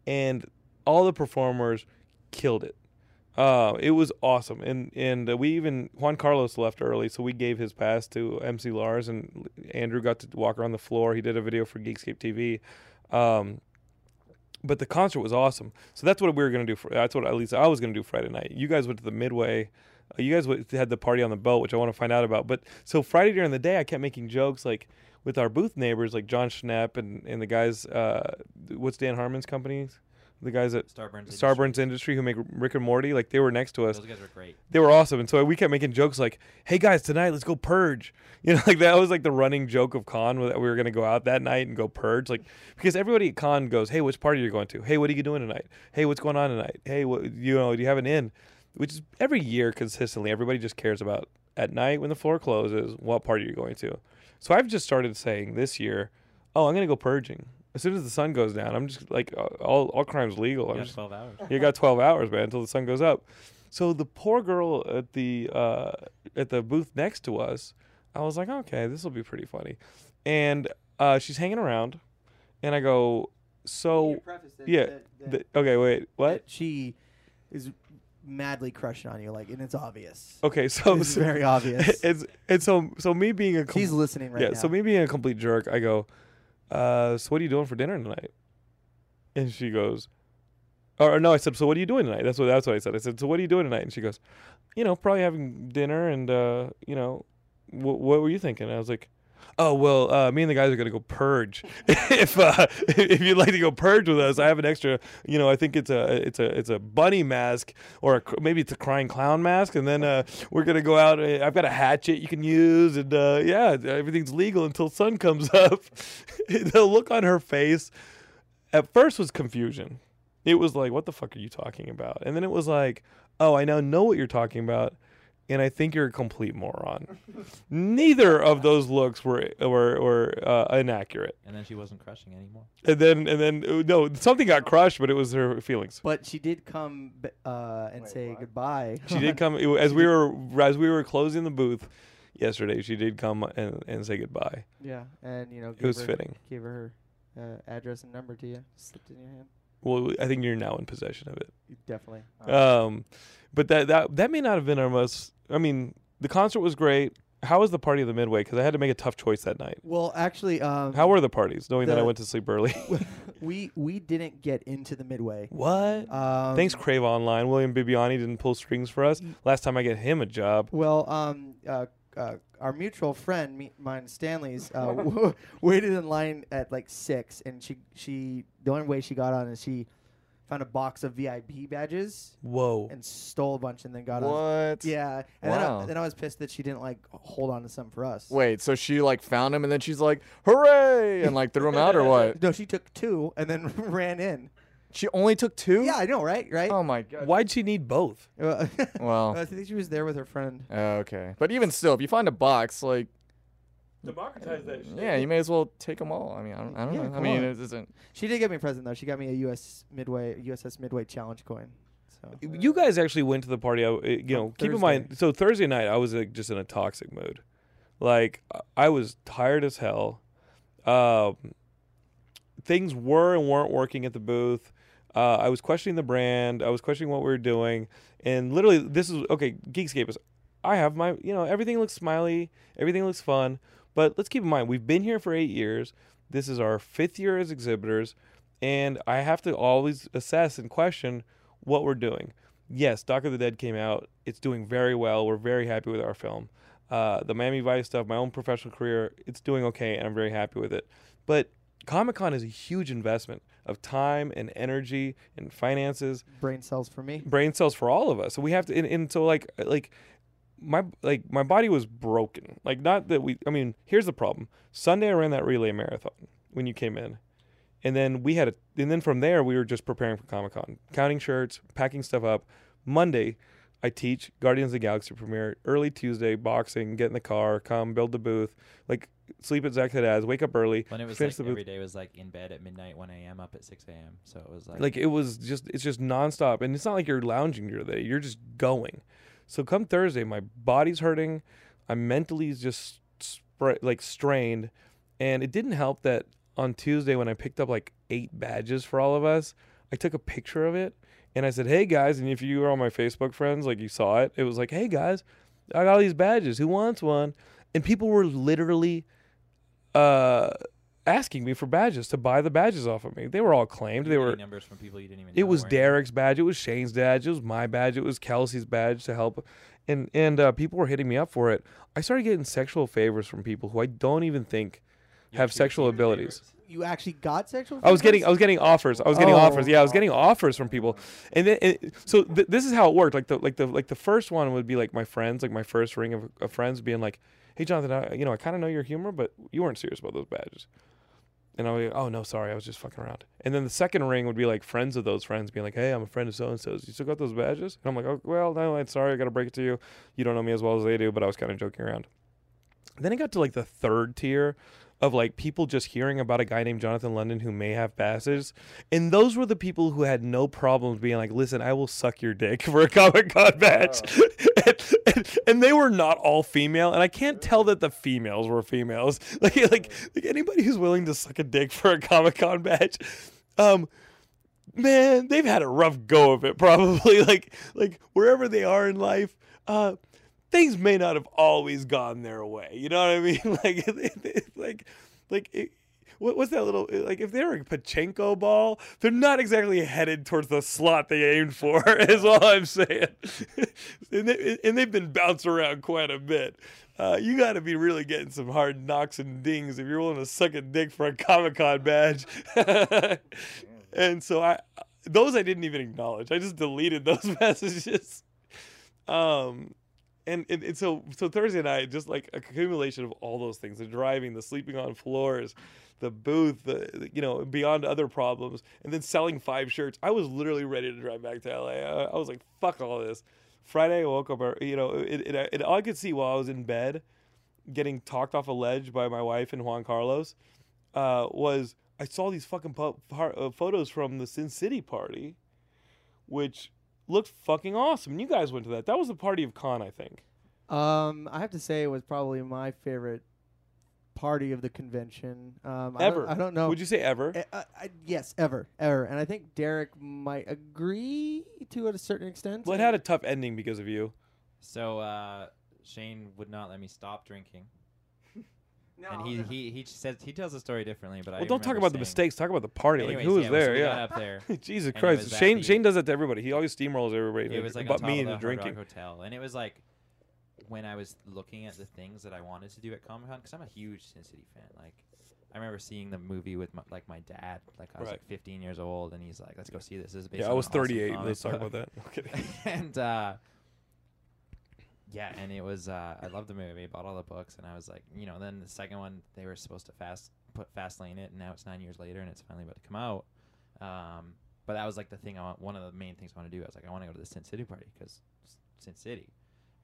and all the performers killed it. Uh, it was awesome, and and we even Juan Carlos left early, so we gave his pass to MC Lars, and Andrew got to walk around the floor. He did a video for Geekscape TV. Um, but the concert was awesome. So that's what we were gonna do. For, that's what at least I was gonna do Friday night. You guys went to the Midway. You guys had the party on the boat, which I want to find out about. But so Friday during the day, I kept making jokes like with our booth neighbors, like Jon Schnepp and and the guys. Uh, what's Dan Harmon's company? The guys at Starburns. Starburns Industry who make Rick and Morty, like they were next to us. Those guys were great. They were awesome, and so we kept making jokes like, "Hey guys, tonight let's go purge." You know, like that was like the running joke of con that we were going to go out that night and go purge, like because everybody at con goes, "Hey, which party are you going to? Hey, what are you doing tonight? Hey, what's going on tonight? Hey, what you know, do you have an in?" Which is every year consistently. Everybody just cares about at night when the floor closes, what party you're going to. So I've just started saying this year, "Oh, I'm going to go purging." As soon as the sun goes down, I'm just like all all crime's legal. You I'm got just 12 hours. you got 12 hours, man, until the sun goes up. So the poor girl at the uh, at the booth next to us, I was like, okay, this will be pretty funny, and uh, she's hanging around, and I go, so yeah, th- okay, wait, what? She is madly crushing on you, like, and it's obvious. Okay, so, it's so very obvious. it's and so so me being a com- She's listening right yeah, now. so me being a complete jerk, I go, uh, so what are you doing for dinner tonight? And she goes, or, or no, I said, so what are you doing tonight? That's what that's what I said. I said, so what are you doing tonight? And she goes, you know, probably having dinner and uh, you know, wh- what were you thinking? And I was like. Oh well, uh, me and the guys are gonna go purge. if uh, if you'd like to go purge with us, I have an extra. You know, I think it's a it's a it's a bunny mask or a, maybe it's a crying clown mask, and then uh, we're gonna go out. uh, I've got a hatchet you can use, and uh, yeah, everything's legal until sun comes up. the look on her face at first was confusion. It was like, "What the fuck are you talking about?" And then it was like, "Oh, I now know what you're talking about." And I think you're a complete moron. Neither of those looks were were, were uh, inaccurate. And then she wasn't crushing anymore. And then and then uh, no, something got crushed, but it was her feelings. but she did come uh, and say goodbye. She did come it- as we were as we were closing the booth yesterday. She did come and, and say goodbye. yeah, and you know, It was gave her, fitting. Gave her her uh, address and number to you. Slipped in your hand. Well, I think you're now in possession of it. Definitely. Um, but that that that may not have been our most. I mean, the concert was great. How was the party of the midway? Because I had to make a tough choice that night. Well, actually, um, How were the parties? Knowing that I went to sleep early. we we didn't get into the midway. what? Um, Thanks, Crave Online. William Bibbiani didn't pull strings for us. Last time I get him a job. Well, um, uh, uh, our mutual friend, me, mine, Stanley's, uh, w- waited in line at like six, and she she the only way she got on is she found a box of VIP badges Whoa. and stole a bunch, and then got on. what? Yeah, and then, I, Wow. then I was pissed that she didn't like hold on to some for us. Wait, so she like found him and then she's like, "Hooray!" and like threw him out or what? No, she took two and then ran in. She only took two? Yeah, I know, right? Right. Oh my god. Why'd she need both? Well, I think she was there with her friend. uh, okay. But even still, if you find a box, like, Democratize that yeah, you may as well take them all. I mean, I don't, I don't Yeah, know. I come mean, on. it isn't. She did get me a present though. She got me a US Midway USS Midway challenge coin. So You guys actually went to the party. I, uh, you know, keep in mind. So Thursday night, I was like, just in a toxic mood. Like I was tired as hell. Um, things were and weren't working at the booth. Uh, I was questioning the brand. I was questioning what we were doing. And literally, this is okay. Geekscape is I have my, you know, everything looks smiley, everything looks fun. But let's keep in mind, we've been here for eight years. This is our fifth year as exhibitors, and I have to always assess and question what we're doing. Yes, Doc of the Dead came out. It's doing very well. We're very happy with our film. Uh, the Miami Vice stuff, my own professional career, it's doing okay, and I'm very happy with it. But Comic Con is a huge investment of time and energy and finances Brain cells for me. brain cells for all of us. So we have to, and, and so like uh, like my like my body was broken. Like not that we. I mean, here's the problem. Sunday I ran that relay marathon when you came in, and then we had a, and then from there we were just preparing for Comic Con, counting shirts, packing stuff up. Monday. I teach Guardians of the Galaxy premiere early Tuesday, boxing, get in the car, come build the booth, like sleep at Zach Hadaz, wake up early, When it was like every day was like in bed at midnight, 1 a.m., up at 6 a.m. So it was like, like it was just it's just nonstop. And it's not like you're lounging during the day. You're just going. So come thursday my body's hurting. I'm mentally just spra- like strained. And it didn't help that on tuesday when i picked up like eight badges for all of us i took a picture of it and i said hey guys and if you were on my facebook friends like you saw it it was like hey guys i got all these badges who wants one and people were literally uh asking me for badges to buy the badges off of me they were all claimed they were numbers from people you didn't even it know was? Derek's badge. It was Shane's badge. It was my badge. It was Kelsey's badge to help, and and uh, people were hitting me up for it. I started getting sexual favors from people who I don't even think Your have sexual abilities. You actually got sexual? I was getting I was getting offers. I was getting Oh. offers. Yeah, I was getting offers from people, and then so th- this is how it worked. Like the like the like the first one would be like my friends, like my first ring of, of friends being like, "Hey, Jonathan, I, you know I kind of know your humor, but you weren't serious about those badges." And I would, oh no, sorry, I was just fucking around. And then the second ring would be like friends of those friends being like, hey, I'm a friend of so and so's. You still got those badges? And I'm like, oh well, no, I'm sorry, I got to break it to you. You don't know me as well as they do, but I was kind of joking around. Then it got to like the third tier of like people just hearing about a guy named Jonathan London who may have passes. And those were the people who had no problems being like, listen, I will suck your dick for a Comic Con badge. and, and, and they were not all female. And I can't tell that the females were females. Like, like, like anybody who's willing to suck a dick for a Comic Con match. um, man, they've had a rough go of it probably. Like, like wherever they are in life, uh, things may not have always gone their way. You know what I mean? Like, like, like. It, what's that little like? If they're a pachinko ball, they're not exactly headed towards the slot they aimed for. Is all I'm saying. and, they, they've been bounced around quite a bit. Uh, you got to be really getting some hard knocks and dings if you're willing to suck a dick for a Comic Con badge. and so I, those I didn't even acknowledge. I just deleted those messages. Um, and, and, and so so Thursday night, just like accumulation of all those things: the driving, the sleeping on floors, the booth, the, you know, beyond other problems, and then selling five shirts. I was literally ready to drive back to LA. I, I was like, "Fuck all this." Friday, I woke up. You know, it, it, it all I could see while I was in bed, getting talked off a ledge by my wife and Juan Carlos, uh, was I saw these fucking po- par- uh, photos from the Sin City party, which looked fucking awesome. You guys went to that. That was the party of con, I think. Um, I have to say it was probably my favorite party of the convention. Um, I Ever. don't, I don't know. Would you say ever? Uh, uh, I- yes, ever, ever, and I think Derek might agree to it a certain extent. Well, it had a tough ending because of you. So uh, Shane would not let me stop drinking, and he he he says he tells the story differently. But I Well, don't talk remember about the mistakes. Talk about the party. Anyways, like who was yeah, there? we yeah. up there. Jesus Christ, Shane the- Shane does that to everybody. He always steamrolls everybody. It was like on about top me of the drinking. Hotel, and it was like when I was looking at the things that I wanted to do at Comic Con because I'm a huge Sin City fan. Like I remember seeing the movie with my, like my dad. Like I was Right. like 15 years old, and he's like, "Let's go see this." This is based Yeah, I was an awesome 38. Let's talk about that. Okay. and uh, yeah, and it was uh, I loved the movie. Bought all the books, and I was like, you know, then the second one they were supposed to fast put fast lane it, and now it's nine years later, and it's finally about to come out. Um, but that was like the thing I want. One of the main things I want to do. I was like, I want to go to the Sin City party because Sin City,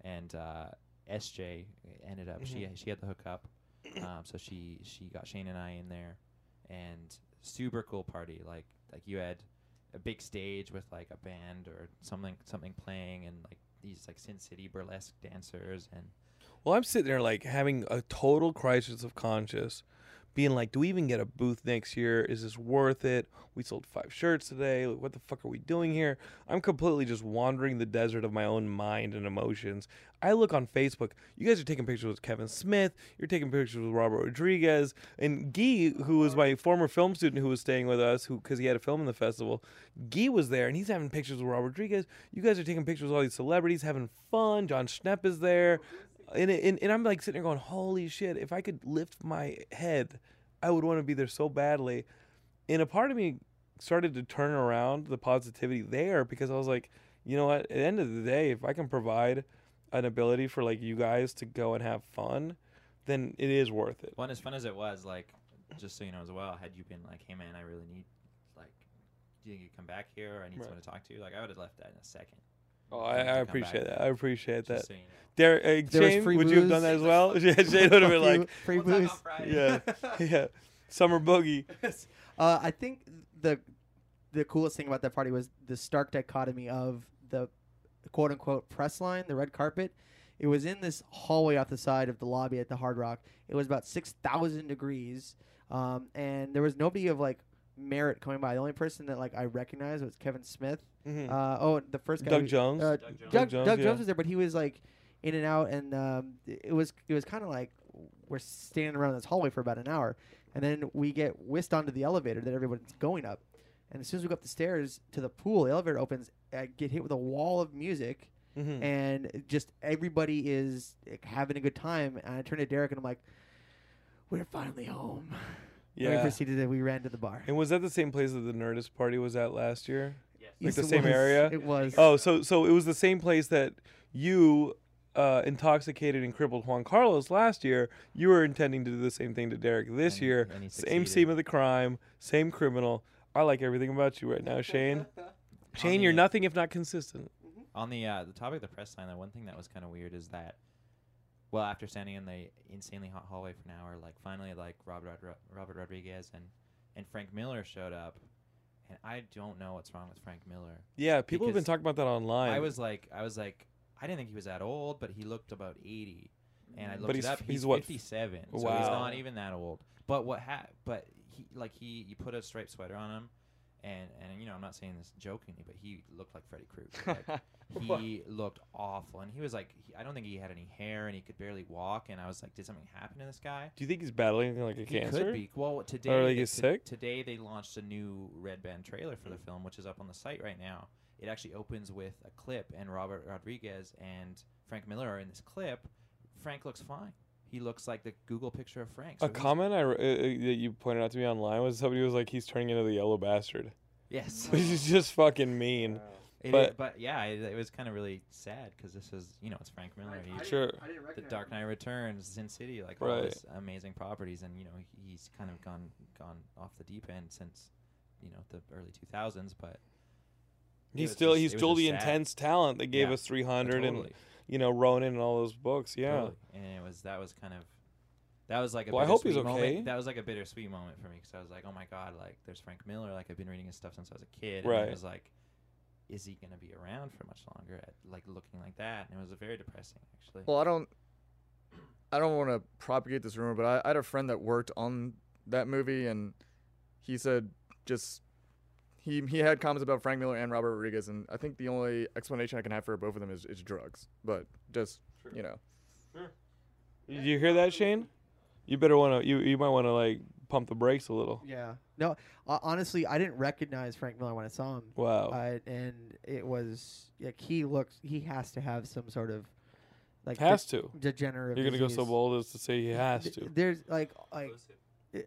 and uh, SJ ended up she she had the hookup, um, so she she got Shane and I in there, and super cool party. Like like you had a big stage with like a band or something something playing, and like these like Sin City burlesque dancers, and Well, I'm sitting there like having a total crisis of conscience being like, "Do we even get a booth next year? Is this worth it? We sold five shirts today. What the fuck are we doing here?" I'm completely just wandering the desert of my own mind and emotions. I look on Facebook. You guys are taking pictures with Kevin Smith. You're taking pictures with Robert Rodriguez and Guy, who was my former film student who was staying with us, who because he had a film in the festival. Guy was there and he's having pictures with Robert Rodriguez. You guys are taking pictures with all these celebrities, having fun. Jon Schnepp is there. And, and, and I'm like sitting there going, holy shit, if I could lift my head, I would want to be there so badly. And a part of me started to turn around the positivity there because I was like, you know what? At the end of the day, if I can provide an ability for like you guys to go and have fun, then it is worth it. One as fun as it was, like, just so you know as well, had you been like, "Hey man, I really need, like, do you think you come back here? Or I need Right. someone to talk to." Like, I would have left that in a second. Oh, I, I appreciate back. that. I appreciate that. Just so you. Derek, uh, There was Shane, free would you have done that as well? Yeah, Shane would have been like, free We'll talk on booze. Friday. yeah, yeah, summer boogie. Uh, I think the the coolest thing about that party was the stark dichotomy of the quote unquote press line, the red carpet. It was in this hallway off the side of the lobby at the Hard Rock. It was about six thousand degrees, um, and there was nobody of like merit coming by. The only person that like I recognized was Kevin Smith. Mhm. Uh, oh, the first guy. Doug we- Jones. Uh, Doug Jones. Doug, Doug Doug, Jones, Jones, yeah. was there, but he was like in and out, and um, it was it was kind of like we're standing around this hallway for about an hour, and then we get whisked onto the elevator that everyone's going up, and as soon as we go up the stairs to the pool, the elevator opens. I get hit with a wall of music, Mhm. and just everybody is like, having a good time. And I turn to Derek and I'm like, "We're finally home." And we proceeded. and We ran to the bar. And was that the same place that the Nerdist party was at last year? Yes. like the same was. area? It was. Oh, so so it was the same place that you uh, intoxicated and crippled Juan Carlos last year. You were intending to do the same thing to Derek this And year. and Same scene of the crime, same criminal. I like everything about you right now, Shane. Shane, you're nothing if not consistent. On the uh, the topic of the press line, the one thing that was kind of weird is that, well, after standing in the insanely hot hallway for an hour, like finally, like Robert Rodri- Robert Rodriguez and and Frank Miller showed up, and I don't know what's wrong with Frank Miller. Yeah, people have been talking about that online. I was like, I was like, I didn't think he was that old, but he looked about eighty, and I looked But he's- it up. he's He's, what, fifty-seven, so he's not even that old. But what ha- But he like he you put a striped sweater on him, and and you know I'm not saying this jokingly, but he looked like Freddy Krueger. Like, he looked awful, and he was like, he, I don't think he had any hair, and he could barely walk. And I was like, did something happen to this guy? Do you think he's battling like a He cancer? could be. Well, today, Or, like, they- he's to- sick? today they launched a new red band trailer for the film, which is up on the site right now. It actually opens with a clip, and Robert Rodriguez and Frank Miller are in this clip. Frank looks fine. He looks like the Google picture of Frank. A so he's- comment I, re- uh, uh, that you pointed out to me online was somebody was like, he's turning into the yellow bastard. Yes. Which is just fucking mean. It but- is- but yeah, it, it was kind of really sad because this is, you know, it's Frank Miller. He, Sure. the Dark Knight Returns, Sin City, like all Right. these amazing properties, and you know he's kind of gone gone off the deep end since you know the early 2000s. But He's still just- he's still the sad. intense talent that gave Yeah, us 300 and totally, you know Ronin and all those books. Yeah. totally. and it was that was kind of that was like a Well, I hope he's bittersweet moment. okay. That was like a bittersweet moment for me because I was like, oh my god, like there's Frank Miller. Like I've been reading his stuff since I was a kid. And Right. I was like, is he gonna be around for much longer? At like looking like that, and it was very depressing actually. Well, I don't, I don't want to propagate this rumor, but I, I had a friend that worked on that movie, and he said just he he had comments about Frank Miller and Robert Rodriguez, and I think the only explanation I can have for both of them is, is drugs. But just you know, Did you hear that, Shane? You better want to. You you might want to like pump the brakes a little. Yeah. No, uh, honestly, I didn't recognize Frank Miller when I saw him. Wow. Uh, and it was like he looks. He has to have some sort of like has to. de- degenerative. You're gonna go so bold as to say he has to. There's like like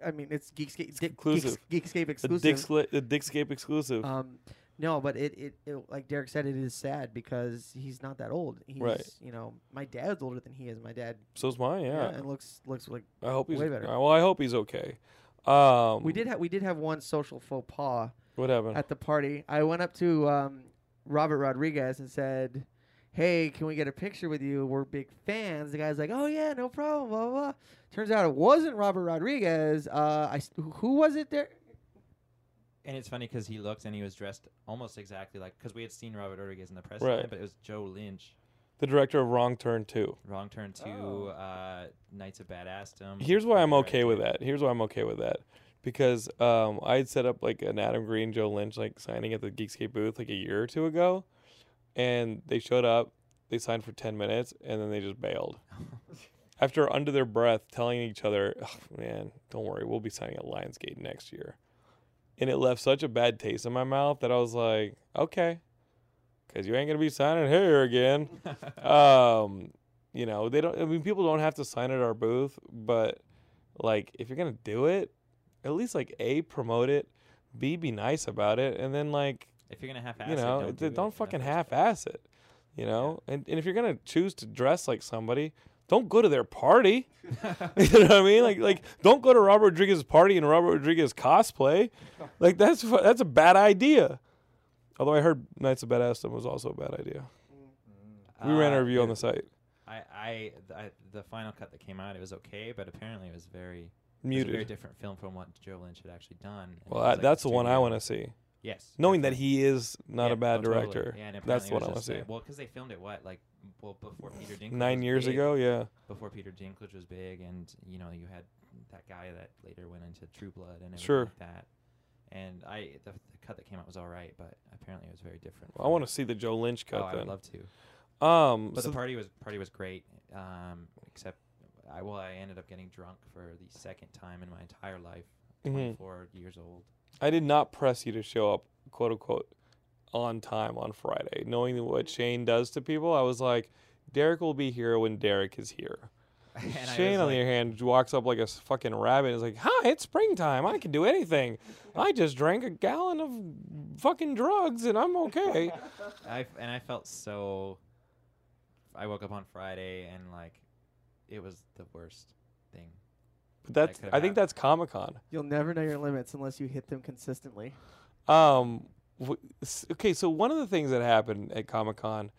I mean it's Geekscape Dick, exclusive. Geeks, Geekscape The exclusive. The Dickscape exclusive. um, no, but it, it, it like Derek said, it is sad because he's not that old. He's Right. you know my dad's older than he is. My dad So's mine. Yeah. and looks looks like I hope he's. way better. uh, Well, I hope he's okay. Um, we did have we did have one social faux pas. What happened? at the party. I went up to um, Robert Rodriguez and said, "Hey, can we get a picture with you? We're big fans." The guy's like, "Oh yeah, no problem." Blah blah. blah. Turns out it wasn't Robert Rodriguez. Uh, I s- who was it there? And it's funny because he looked and he was dressed almost exactly like because we had seen Robert Rodriguez in the press Right. but it was Joe Lynch. the director of Wrong Turn 2. Wrong Turn Two, Oh. uh, Knights of Badassdom. Here's why I'm okay with that. Here's why I'm okay with that. Because um, I had set up like an Adam Green, Joe Lynch like signing at the Geekscape booth like a year or two ago, and they showed up, they signed for ten minutes, and then they just bailed. After under their breath telling each other, oh, "Man, don't worry, we'll be signing at Lionsgate next year," and it left such a bad taste in my mouth that I was like, "Okay, because you ain't gonna be signing here again." um, you know, they don't. I mean, people don't have to sign at our booth, but like, if you're gonna do it, at least like a promote it, b be nice about it, and then like if you're gonna half-ass you it, know, don't, do it don't in fucking half-ass it. You know, and and if you're gonna choose to dress like somebody, don't go to their party. you know what I mean? Like like don't go to Robert Rodriguez's party in Robert Rodriguez cosplay. Like that's that's a bad idea. Although I heard Knights of Badassdom was also a bad idea. We ran a Uh, review on the site. I, I, I, the final cut that came out, it was okay, but apparently it was very it was a very different film from what Joe Lynch had actually done. Well, I, like, that's the one I want to see. Yes, Knowing that he is not Yeah, a bad oh, totally. director. Yeah, and That's what it I was want to see. Well, because they filmed it what, like, well, before Peter Dinklage. Nine years big, ago, yeah. Before Peter Dinklage was big, and you know, you had that guy that later went into True Blood and everything Sure. like that. And I, the, the cut that came out was all right, but apparently it was very different. I want to see the Joe Lynch Oh, cut I would love to. Um, But so the party was party was great. Um, except, I well, I ended up getting drunk for the second time in my entire life. Mhm. 24 years old. I did not press you to show up, quote unquote, on time on Friday. Knowing what Shane does to people, I was like, Derek will be here when Derek is here. And Shane, on like- the other hand, walks up like a fucking rabbit. and is like, "Hi, it's springtime. I can do anything. I just drank a gallon of fucking drugs and I'm okay." I and I felt so. I woke up on Friday and like, it was the worst thing. But that's could've I think happened. that's Comic Con. You'll never know your limits unless you hit them consistently. Um, wh- okay, so one of the things that happened at Comic Con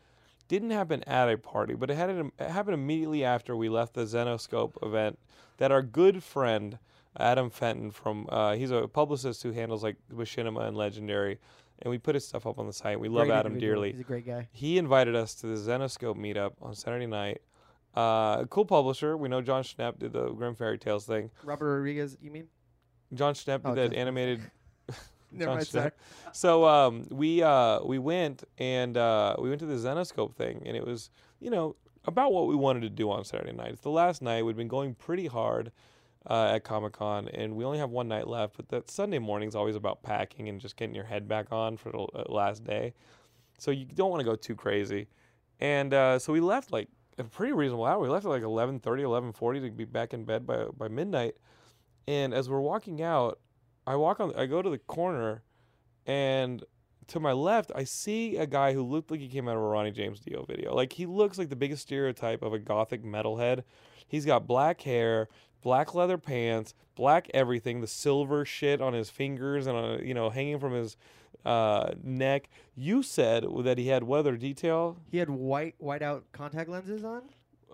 didn't happen at a party, but it had it happened immediately after we left the Zenescope event. That our good friend Adam Fenton from uh, he's a publicist who handles like Machinima and Legendary, and we put his stuff up on the site. We love Great Adam individual. dearly. He's a great guy. He invited us to the Zenescope meetup on Saturday night. Uh, cool publisher. We know Jon Schnepp did the Grimm Fairy Tales thing. Robert Rodriguez, you mean? Jon Schnepp did Oh, that animated Never mind, sorry. So um, we uh, we went and uh, we went to the Zenescope thing, and it was you know about what we wanted to do on Saturday night. It's the last night. We'd been going pretty hard uh, at Comic Con, and we only have one night left. But that Sunday morning's always about packing and just getting your head back on for the uh, last day. So you don't want to go too crazy. And uh, so we left like a pretty reasonable hour. We left at like 11:30, 11:40 to be back in bed by by midnight. And as we're walking out, I walk on. I go to the corner, and to my left, I see a guy who looked like he came out of a Ronnie James Dio video. Like he looks like the biggest stereotype of a gothic metalhead. He's got black hair, black leather pants, black everything, the silver shit on his fingers and on, you know hanging from his uh, neck. You said that he had weather detail. He had white white out contact lenses on,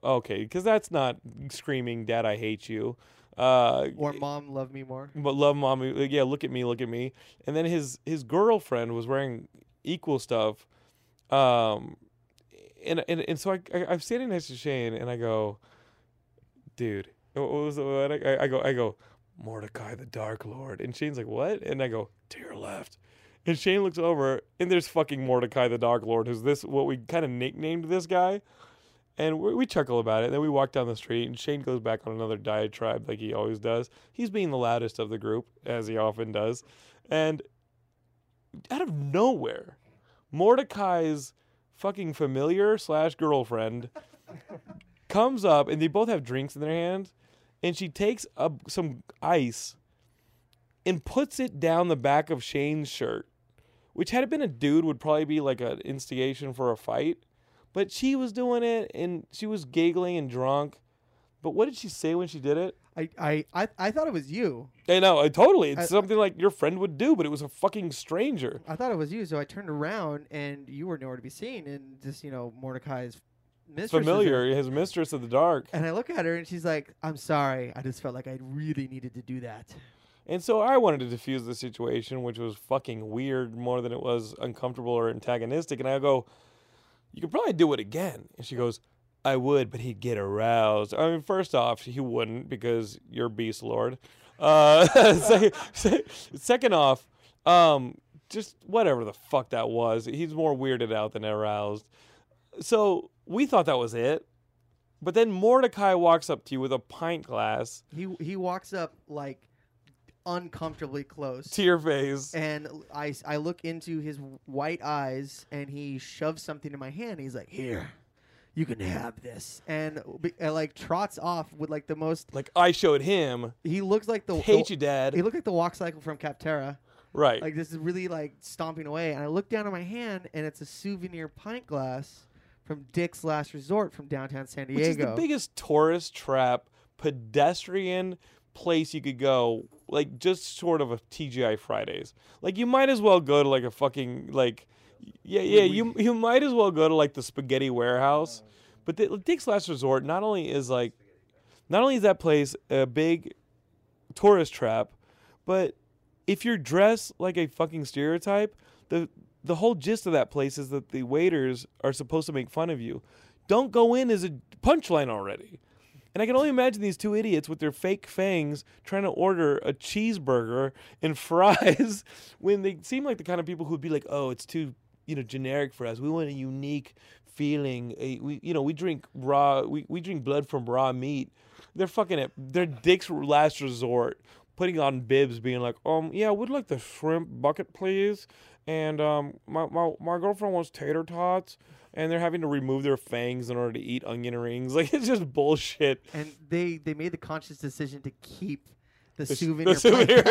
Okay, because that's not screaming, "Dad, I hate you." Uh, or "Mom, love me more." but love mommy yeah look at me look at me and then his his girlfriend was wearing equal stuff um and and, and so I, I i'm standing next to shane and i go dude what was what I, I go i go mordecai the dark lord and shane's like what and i go to your left and shane looks over and there's fucking mordecai the dark lord who's this what we kind of nicknamed this guy and we, we chuckle about it. And Then we walk down the street, and Shane goes back on another diatribe like he always does. He's being the loudest of the group, as he often does. And out of nowhere, Mordecai's fucking familiar slash girlfriend comes up, and they both have drinks in their hands. And she takes up some ice and puts it down the back of Shane's shirt, which had it been a dude would probably be like an instigation for a fight. But she was doing it and she was giggling and drunk. But what did she say when she did it? I, I, I, I thought it was you. I know, I totally. It's I- something like your friend would do, but it was a fucking stranger. I thought it was you, so I turned around and you were nowhere to be seen, and just you know Mordecai's mistress. Familiar, his mistress of the dark. And I look at her and she's like, "I'm sorry. I just felt like I really needed to do that." And so I wanted to diffuse the situation, which was fucking weird more than it was uncomfortable or antagonistic. And I go, you could probably do it again. And she goes, I would, but he'd get aroused. I mean, first off, he wouldn't because you're Beast Lord. Uh, second, second off, um, just whatever the fuck that was. He's more weirded out than aroused. So we thought that was it. But then Mordecai walks up to you with a pint glass He he walks up like uncomfortably close. to your face. and I, I look into his white eyes and he shoves something in my hand. He's like, "Here, you can have this," and, be- and like trots off with like the most. Like I showed him, He looks like the hate the, you, Dad. He looked like the walk cycle from Capterra. right. Like this is really like stomping away. And I look down at my hand and it's a souvenir pint glass from Dick's Last Resort from downtown San Diego. Which is the biggest tourist trap, pedestrian place you could go. Like just sort of a TGI Fridays. Like you might as well go to like a fucking like, yeah, yeah. You you might as well go to like the Spaghetti Warehouse. Uh. But the, Dick's Last Resort not only is like, not only is that place a big tourist trap, but if you're dressed like a fucking stereotype, the the whole gist of that place is that the waiters are supposed to make fun of you. Don't go in as a punchline already. And I can only imagine these two idiots with their fake fangs trying to order a cheeseburger and fries when they seem like the kind of people who'd be like, "Oh, it's too, you know, generic for us. We want a unique feeling. A, we, you know, we drink raw. We, we drink blood from raw meat. They're fucking at their dick's last resort, putting on bibs, being like, um, yeah, we'd like the shrimp bucket, please. And um, my, my my girlfriend wants tater tots, and they're having to remove their fangs in order to eat onion rings. Like it's just bullshit. and they they made the conscious decision to keep the, The souvenir. the souvenir.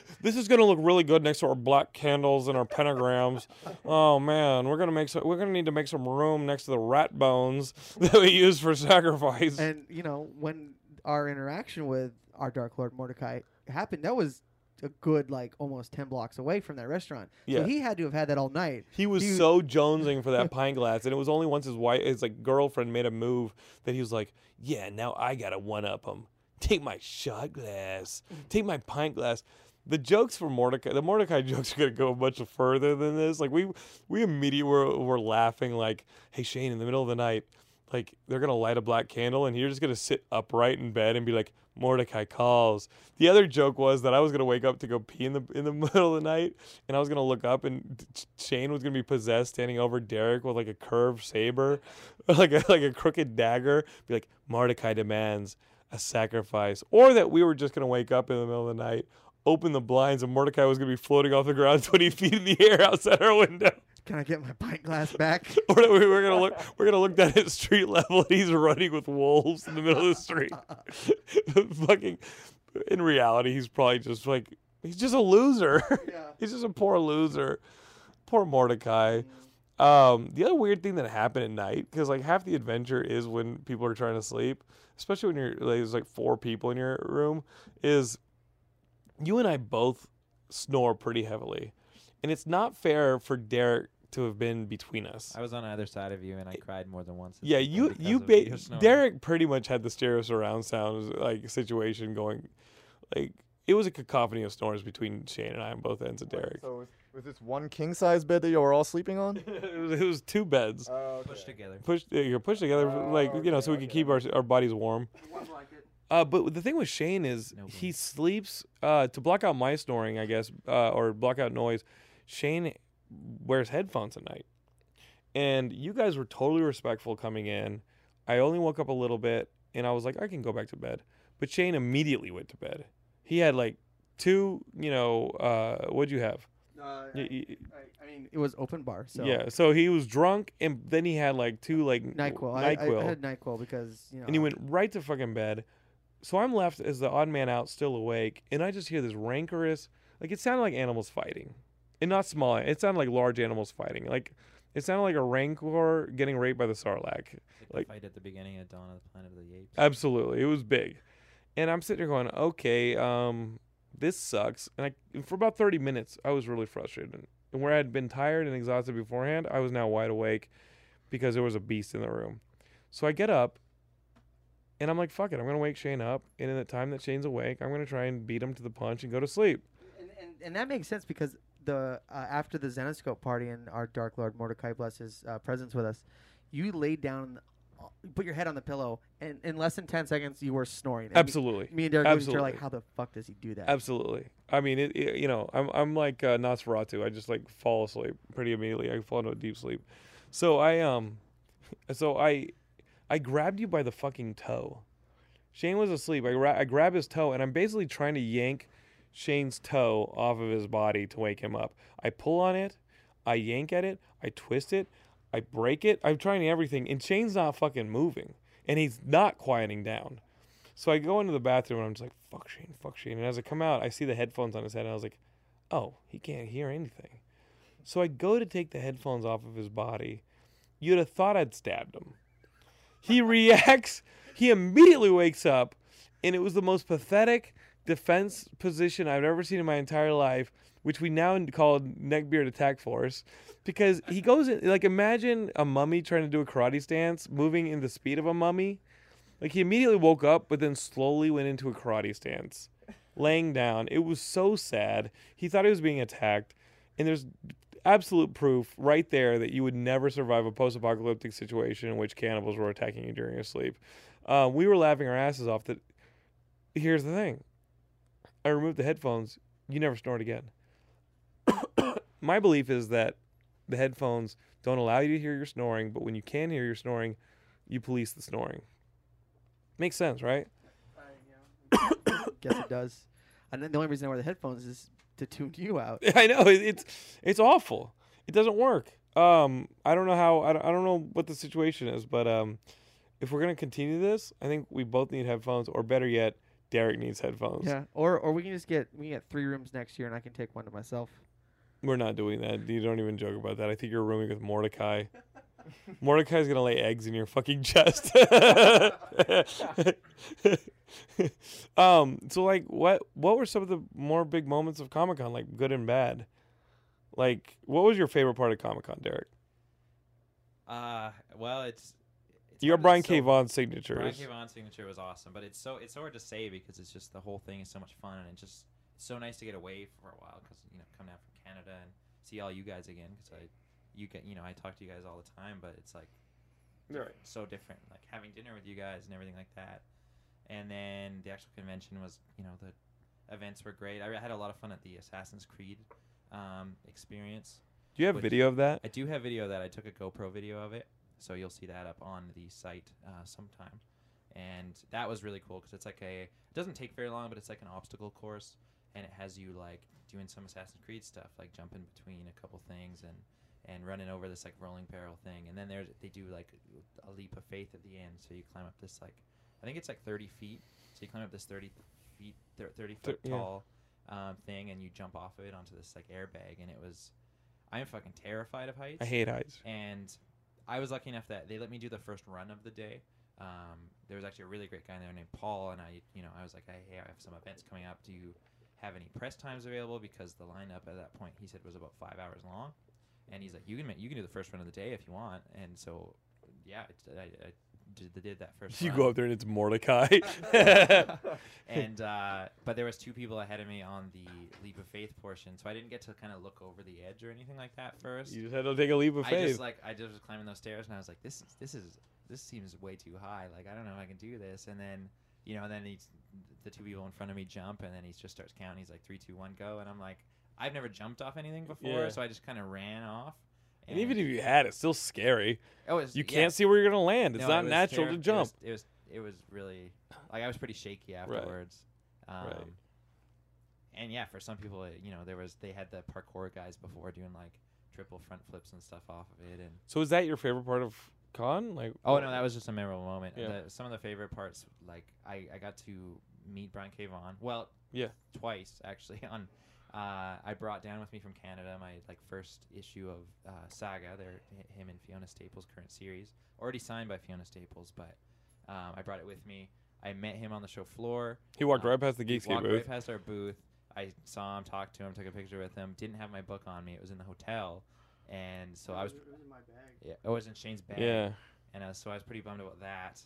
this is gonna look really good next to our black candles and our pentagrams. Oh man, we're gonna make some. We're gonna need to make some room next to the rat bones that we use for sacrifice. and you know when our interaction with our Dark Lord Mordecai happened, that was a good like almost ten blocks away from that restaurant. Yeah. So he had to have had that all night. He was so jonesing for that pint glass, and it was only once his wife, his like girlfriend, made a move that he was like, "Yeah, now I gotta one up him. Take my shot glass. Take my pint glass." The jokes for Mordecai, the Mordecai jokes are gonna go much further than this. Like we, we immediately were, were laughing. Like, "Hey Shane, in the middle of the night, like they're gonna light a black candle, and you're just gonna sit upright in bed and be like." Mordecai calls. The other joke was that I was gonna wake up to go pee in the in the middle of the night, and I was gonna look up, and Shane was gonna be possessed, standing over Derek with like a curved saber, like a like a crooked dagger. Be like, Mordecai demands a sacrifice, or that we were just gonna wake up in the middle of the night, open the blinds, and Mordecai was gonna be floating off the ground twenty feet in the air outside our window. Can I get my pint glass back? Or we were gonna look, we're gonna look down at street level, and he's running with wolves in the middle of the street. Fucking, in reality, he's probably just like he's just a loser. Yeah. he's just a poor loser. Poor Mordecai. Um, the other weird thing that happened at night, because like half the adventure is when people are trying to sleep, especially when you're like, there's like four people in your room, is you and I both snore pretty heavily, and it's not fair for Derek to have been between us. I was on either side of you, and I cried more than once. Yeah, you you ba- Derek pretty much had the stereo surround sound like situation going, like it was a cacophony of snores between Shane and I on both ends of Derek. So was, was this one king size bed that you were all sleeping on? it, was, it was two beds pushed together. pushed uh, you're pushed together like you know so we could keep our our bodies warm. Uh, but the thing with Shane is No he sleeps uh, to block out my snoring, I guess, uh, or block out noise. Shane wears headphones at night, and you guys were totally respectful coming in. I only woke up a little bit, and I was like, I can go back to bed. But Shane immediately went to bed. He had like two, you know, uh, what'd you have? Uh, Y- y- I, I mean, it was open bar, so Yeah, so he was drunk, and then he had like two like Nyquil. I, I, Nyquil. I had Nyquil because you know. and he went right to fucking bed. So I'm left as the odd man out, still awake, and I just hear this rancorous, like it sounded like animals fighting, and not small. It sounded like large animals fighting. Like it sounded like a rancor getting raped by the sarlacc. Like, Like- the fight at the beginning of Dawn of the Planet of the Apes. Absolutely, it was big, and I'm sitting there going, okay, um, this sucks. And I, for about 30 minutes, I was really frustrated. And where I had been tired and exhausted beforehand, I was now wide awake because there was a beast in the room. So I get up, and I'm like, fuck it, I'm gonna wake Shane up, and in the time that Shane's awake, I'm gonna try and beat him to the punch and go to sleep. and, and, and that makes sense because the uh, after the Zenescope party and our Dark Lord Mordecai bless his uh, presence with us, you laid down, uh, put your head on the pillow, and in less than ten seconds you were snoring. And Absolutely. Me, me and Derek each other like, how the fuck does he do that? Absolutely. I mean, it, it- you know, I'm I'm like uh, Nosferatu. I just like fall asleep pretty immediately. I fall into a deep sleep. So I um, so I, I grabbed you by the fucking toe. Shane was asleep. I gra- I grab his toe and I'm basically trying to yank Shane's toe off of his body to wake him up. I pull on it, I yank at it, I twist it, I break it. I'm trying everything, and Shane's not fucking moving, and he's not quieting down. So I go into the bathroom and I'm just like, fuck Shane, fuck Shane. And as I come out, I see the headphones on his head and I was like, oh, he can't hear anything. So I go to take the headphones off of his body. You'd have thought I'd stabbed him. He reacts, he immediately wakes up, and it was the most pathetic defense position I've ever seen in my entire life, which we now call neckbeard attack force. Because he goes in, like, imagine a mummy trying to do a karate stance, moving in the speed of a mummy. Like he immediately woke up, but then slowly went into a karate stance, laying down. It was so sad. He thought he was being attacked, and there's absolute proof right there that you would never survive a post-apocalyptic situation in which cannibals were attacking you during your sleep. Uh, we were laughing our asses off. That here's the thing: I removed the headphones. You never snort again. My belief is that the headphones don't allow you to hear your snoring, but when you can hear your snoring, you police the snoring. Makes sense, right? I guess it does. And then the only reason I wear the headphones is to tune you out. I know it- it's it's awful. It doesn't work. Um, I don't know how. I don't, I don't know what the situation is, but um, if we're gonna continue this, I think we both need headphones, or better yet, Derek needs headphones. Yeah. Or or we can just get we can get three rooms next year, and I can take one to myself. We're not doing that. You don't even joke about that. I think you're rooming with Mordecai. Mordecai's gonna lay eggs in your fucking chest. um. So like, what what were some of the more big moments of Comic Con, like good and bad? Like, what was your favorite part of Comic Con, Derek? Uh, well, it's. It's You got hard Brian so- K. Vaughan signatures. Brian K. Vaughan's signature was awesome, but it's so it's so hard to say because it's just the whole thing is so much fun and it's just it's so nice to get away for a while because you know come down from Canada and see all you guys again because I you get you know I talk to you guys all the time, but it's like Right. so different like having dinner with you guys and everything like that. And then the actual convention was you know the events were great. I had a lot of fun at the Assassin's Creed um, experience. Do you have Which- video of that? I do have video of that. I took a GoPro video of it, so you'll see that up on the site uh, sometime. And that was really cool because it's like a. It doesn't take very long, but it's like an obstacle course, and it has you like doing some Assassin's Creed stuff, like jumping between a couple things and and running over this like rolling barrel thing. And then there's they do like a leap of faith at the end, so you climb up this like I think it's like 30 feet. So you climb up this 30 feet, 30 foot yeah. tall um, thing, and you jump off of it onto this like airbag, and it was. I am fucking terrified of heights. I hate heights. And I was lucky enough that they let me do the first run of the day. Um, there was actually a really great guy there named Paul, and I, you know, I was like, hey, I have some events coming up. Do you have any press times available? Because the lineup at that point, he said, was about five hours long. And he's like, you can, ma- you can do the first run of the day if you want. And so, yeah, I, I did, did that first. You run go up there and it's Mordecai. and uh, but there was two people ahead of me on the leap of faith portion, so I didn't get to kind of look over the edge or anything like that first. you just had to take a leap of faith. I just like I just was climbing those stairs, and I was like, this is this is this seems way too high. Like I don't know if I can do this. And then you know, and then he's, the two people in front of me jump, and then he just starts counting. He's like three, two, one, go, and I'm like, I've never jumped off anything before, Yeah. so I just kind of ran off. And even if you had, it's still scary. it was, You can't see where you're gonna land. It's No, not it natural to it jump. was- It was, it was really like I was pretty shaky afterwards. Um, Right. And yeah, for some people, you know, there was they had the parkour guys before doing like triple front flips and stuff off of it, and So is that your favorite part of con? Like oh no, that was just a memorable moment. Yeah. The, some of the favorite parts, like I, I got to meet Brian K. Vaughan. Well, Yeah. twice actually. On uh, I brought down with me from Canada my like first issue of uh, Saga. They're him and Fiona Staples' current series, already signed by Fiona Staples, but um, I brought it with me. I met him on the show floor. he walked Uh, right past the He Geekscape walked booth. right past our booth. I saw him, talked to him, took a picture with him. Didn't have my book on me. It was in the hotel, and so I was. It was in my bag. Yeah, it was in Shane's bag. Yeah. And uh, so I was pretty bummed about that.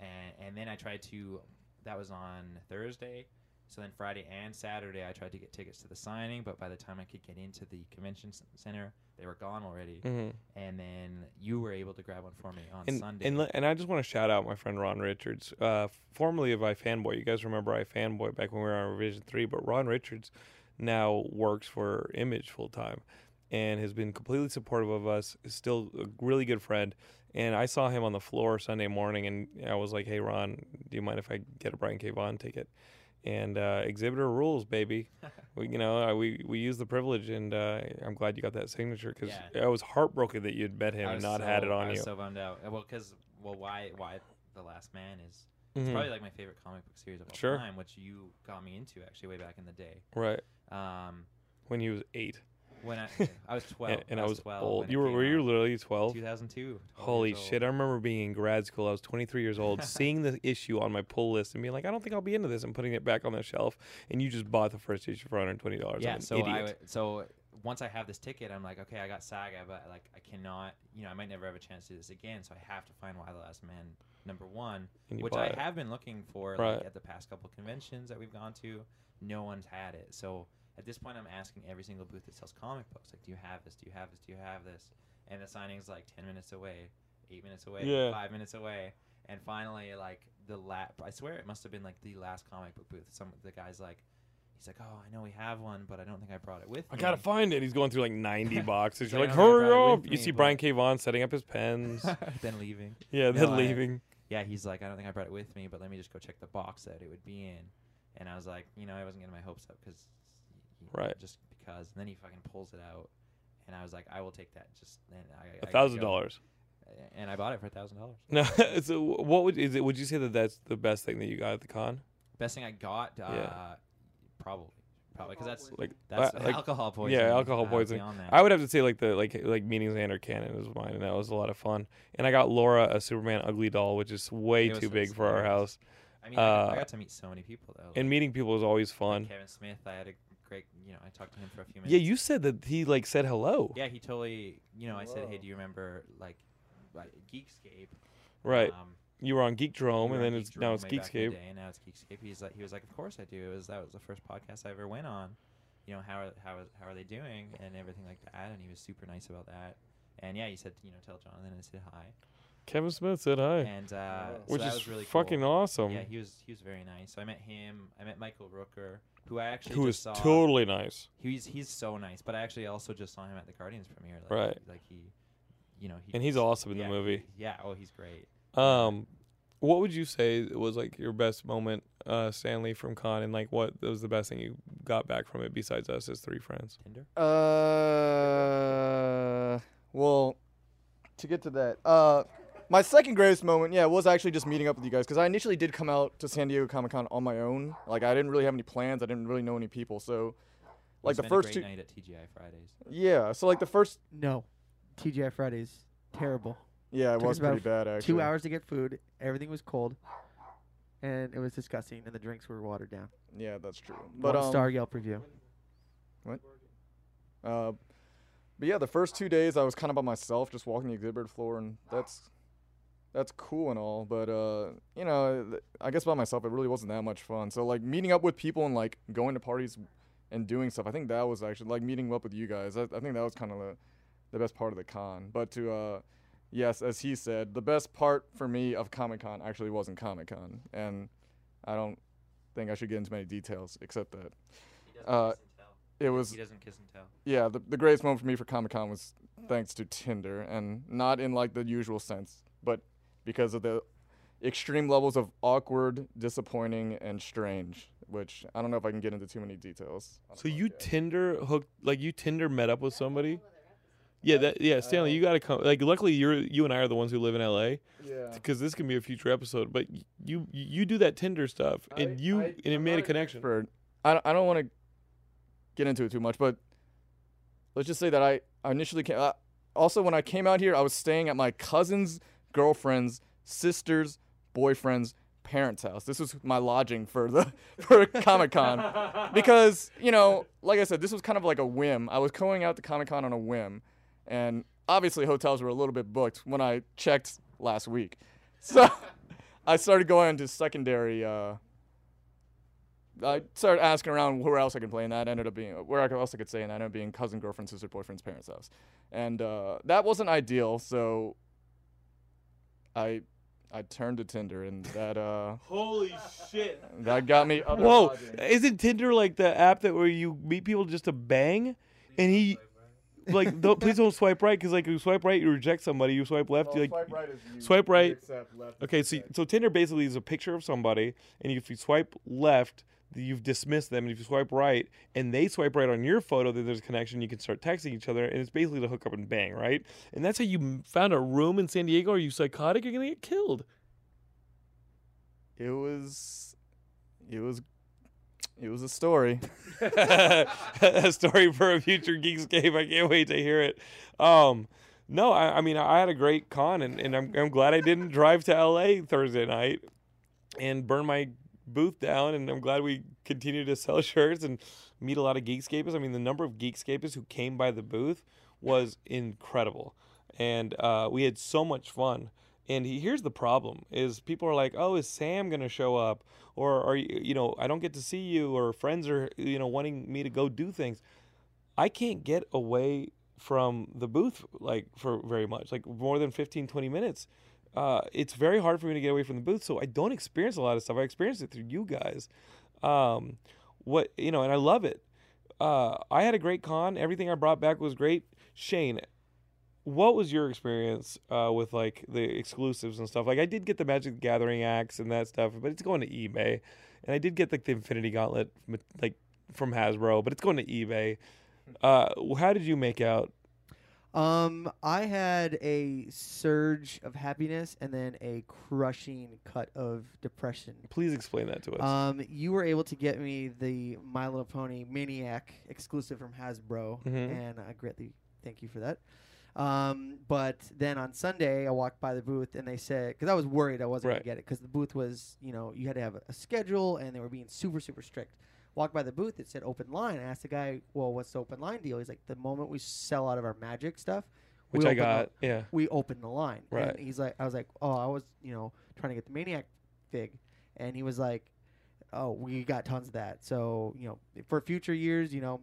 And and then I tried to. That was on Thursday. So then Friday and Saturday, I tried to get tickets to the signing, but by the time I could get into the convention c- center, they were gone already. hmm And then you were able to grab one for me on And, Sunday. and le- and I just want to shout out my friend Ron Richards, uh, formerly of iFanboy. You guys remember iFanboy back when we were on Revision Three, but Ron Richards now works for Image full time, and has been completely supportive of us. Is still a really good friend. And I saw him on the floor Sunday morning, and I was like, "Hey, Ron, do you mind if I get a Brian K. Vaughan ticket?" And uh, exhibitor rules, baby. we, you know, uh, we we use the privilege, and uh, I'm glad you got that signature because Yeah. I was heartbroken that you'd met him and not so, had it on you. I was you. so bummed out. Well, because well, why Y: The Last Man is it's Mhm. probably like my favorite comic book series of all Sure. time, which you got me into actually way back in the day. Right. Um, When he was eight. When I I was twelve, and, and I was 12 old. You were were you literally 12? 2002. 12 Holy shit. I remember being in grad school. I was 23 years old, seeing the issue on my pull list and being like, I don't think I'll be into this and putting it back on the shelf. And you just bought the first issue for $120. I'm Yeah, so idiot. I w- so once I have this ticket, I'm like, okay, I got Saga, but like I cannot, you know, I might never have a chance to do this again. So I have to find Y: The Last Man number one, which I it. have been looking for Right. like at the past couple conventions that we've gone to. No one's had it. So at this point, I'm asking every single booth that sells comic books, like, do you have this? Do you have this? Do you have this? And the signing is like ten minutes away, eight minutes away, Yeah. five minutes away, and finally, like the la I swear it must have been like the last comic book booth. Some the guy's like. He's like, oh, I know we have one, but I don't think I brought it with I me. I gotta find it. He's going through like 90 boxes. You're like, like, "I don't think I hurry up. You me, see Brian K. Vaughan setting up his pens. then leaving. yeah, then No, I- leaving. Yeah, he's like, I don't think I brought it with me, but let me just go check the box that it would be in. And I was like, you know, I wasn't getting my hopes up because, Right. just because. And then he fucking pulls it out, and I was like, I will take that. Just and I, A thousand dollars. And I bought it for a thousand dollars. No, so what would is it? Would you say that that's the best thing that you got at the con? Best thing I got, uh, Yeah. probably, probably because that's Like, that's uh, like alcohol poisoning. Yeah, alcohol uh, poisoning. that. I would have to say like the like like meeting Zander Cannon was mine, and that was a lot of fun. And I got Laura a Superman ugly doll, which is way too big for our house. I mean, I, got, I uh, got to meet so many people though. And meeting people is always like fun. Kevin Smith, I had a great, you know, I talked to him for a few minutes. Yeah, you said that he like said hello. Yeah, he totally. You know, I said, "Hey, do you remember like, like Geekscape?" Right. Um, You were on Geek we Drome, were and on then it's Geek now it's way back in the Geekscape. day, and now it's Geekscape. He's like, he was like, "Of course I do." It was that was the first podcast I ever went on. You know how are, how is- how are they doing and everything like that, and he was super nice about that. And yeah, he said, you know, tell Jonathan and said hi. Kevin Smith said hi, And uh, so which that is was really fucking cool. awesome. Yeah, he was he was very nice. So I met him. I met Michael Rooker, who I actually Who just is saw. totally nice. He's he's so nice, but I actually also just saw him at the Guardians premiere. Like, Right. Like he, you know, he And he's just- awesome in the movie. he- yeah. Oh, he's great. Um, what would you say was like your best moment, uh, Stanley from con, and like what was the best thing you got back from it besides us as three friends? Tinder. Uh, well, to get to that, uh, my second greatest moment, yeah, was actually just meeting up with you guys because I initially did come out to San Diego Comic Con on my own. Like, I didn't really have any plans. I didn't really know any people. So, We like the first a two, great night at TGI Fridays. yeah. So like the first, No, TGI Fridays terrible. yeah, it Took was us about pretty bad actually. Two hours to get food. Everything was cold, and it was disgusting. And the drinks were watered down. Yeah, that's true. But One um, star Yelp review. What? Uh, but yeah, the first two days I was kind of by myself, just walking the exhibit floor, and that's that's cool and all. But uh, you know, I guess by myself, it really wasn't that much fun. So like meeting up with people and like going to parties and doing stuff, I think that was actually like meeting up with you guys. I, I think that was kind of the the best part of the con. But to uh, yes, as he said, the best part for me of Comic Con actually wasn't Comic Con, and I don't think I should get into many details except that Uh, kiss and tell. it was He doesn't kiss and tell. yeah, the, the greatest moment for me for Comic Con was thanks to Tinder, and not in like the usual sense, but because of the extreme levels of awkward, disappointing, and strange. Which I don't know if I can get into too many details. So you podcast. Tinder hooked, like you Tinder met up with somebody? Yeah, that yeah, Stanley, you gotta come. Like, luckily you're you and I are the ones who live in L.A. yeah. because this can be a future episode. But you you do that Tinder stuff, and I- you I- and it I'm made a connection. expert. I don't, I don't want to get into it too much, but let's just say that I, I initially came. Uh, also, when I came out here, I was staying at my cousin's girlfriend's sister's boyfriend's parents' house. This was my lodging for the for Comic Con because you know, like I said, this was kind of like a whim. I was going out to Comic Con on a whim, and obviously hotels were a little bit booked when I checked last week. So I started going to secondary. Uh, I started asking around where else I could play, and that ended up being where else I could stay, and that ended up being cousin, girlfriend, sister, boyfriend's parents' house, and uh, that wasn't ideal. So I I turned to Tinder, and that uh Holy shit! that got me. other Whoa! lodging. Isn't Tinder like the app that where you meet people just to bang, and he like don't, please don't swipe right because like you swipe right you reject somebody you swipe left Well, you like swipe right is you, swipe right- accept, left okay so reject. so Tinder basically is a picture of somebody and if you swipe left you've dismissed them and if you swipe right and they swipe right on your photo then there's a connection you can start texting each other and it's basically to hook up and bang right and that's how you found a room in San Diego are you psychotic you're gonna get killed it was it was it was a story. a story for a future Geekscape. I can't wait to hear it. Um, no, I, I mean I had a great con, and, and I'm I'm glad I didn't drive to LA Thursday night and burn my booth down. And I'm glad we continue to sell shirts and meet a lot of Geekscapers. I mean, the number of Geekscapers who came by the booth was incredible, and uh, we had so much fun. And he, here's the problem: is people are like, "Oh, is Sam gonna show up?" Or are you, you know, I don't get to see you, or friends are, you know, wanting me to go do things. I can't get away from the booth like for very much, like more than 15, 20 minutes. Uh, it's very hard for me to get away from the booth, so I don't experience a lot of stuff. I experience it through you guys. Um, what you know, and I love it. Uh, I had a great con. Everything I brought back was great. Shane, what was your experience uh, with like the exclusives and stuff? Like I did get the Magic Gathering axe and that stuff, but it's going to eBay, and I did get like the Infinity Gauntlet like from Hasbro, but it's going to eBay. Uh, how did you make out? Um, I had a surge of happiness and then a crushing cut of depression. Please explain that to us. Um, you were able to get me the My Little Pony Mane-iac exclusive from Hasbro, Mhm. and I greatly thank you for that. Um, but then on Sunday, I walked by the booth and they said, because I was worried I wasn't Right. gonna get it, because the booth was, you know, you had to have a, a schedule and they were being super, super strict. Walked by the booth, it said open line. I asked the guy, well, what's the open line deal? He's like, the moment we sell out of our magic stuff, we Which I open the- got. Yeah. we opened the line. Right. And he's like, I was like, oh, I was, you know, trying to get the Mane-iac fig, and he was like, oh, we got tons of that. So you know, for future years, you know,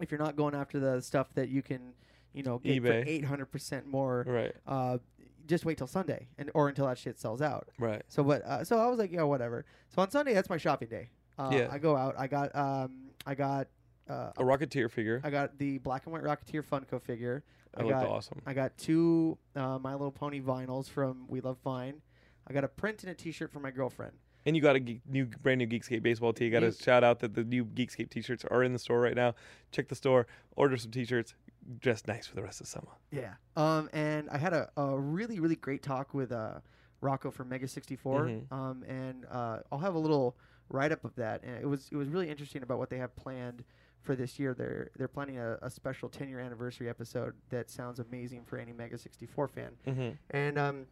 if you're not going after the stuff that you can, you know, get eBay. for eight hundred percent more, Right. uh, just wait till Sunday and or until that shit sells out. Right. So, but uh, so I was like, yeah, whatever. So on Sunday, that's my shopping day. Uh, Yeah. I go out. I got um, I got uh, A Rocketeer figure. I got the black and white Rocketeer Funko figure. That I looked got awesome. I got two uh, My Little Pony vinyls from We Love Fine. I got a print and a T-shirt for my girlfriend. And you got a geek, new, brand new Geekscape baseball tee. Got to shout out that the new Geekscape t-shirts are in the store right now. Check the store, order some t-shirts, dress nice for the rest of summer. Yeah. Um, and I had a, a really really great talk with uh, Rocco from Mega 64. Mhm. Um, and uh, I'll have a little write up of that. And it was it was really interesting about what they have planned for this year. They're they're planning a, a special 10 year anniversary episode that sounds amazing for any Mega 64 fan. Mm-hmm. And um,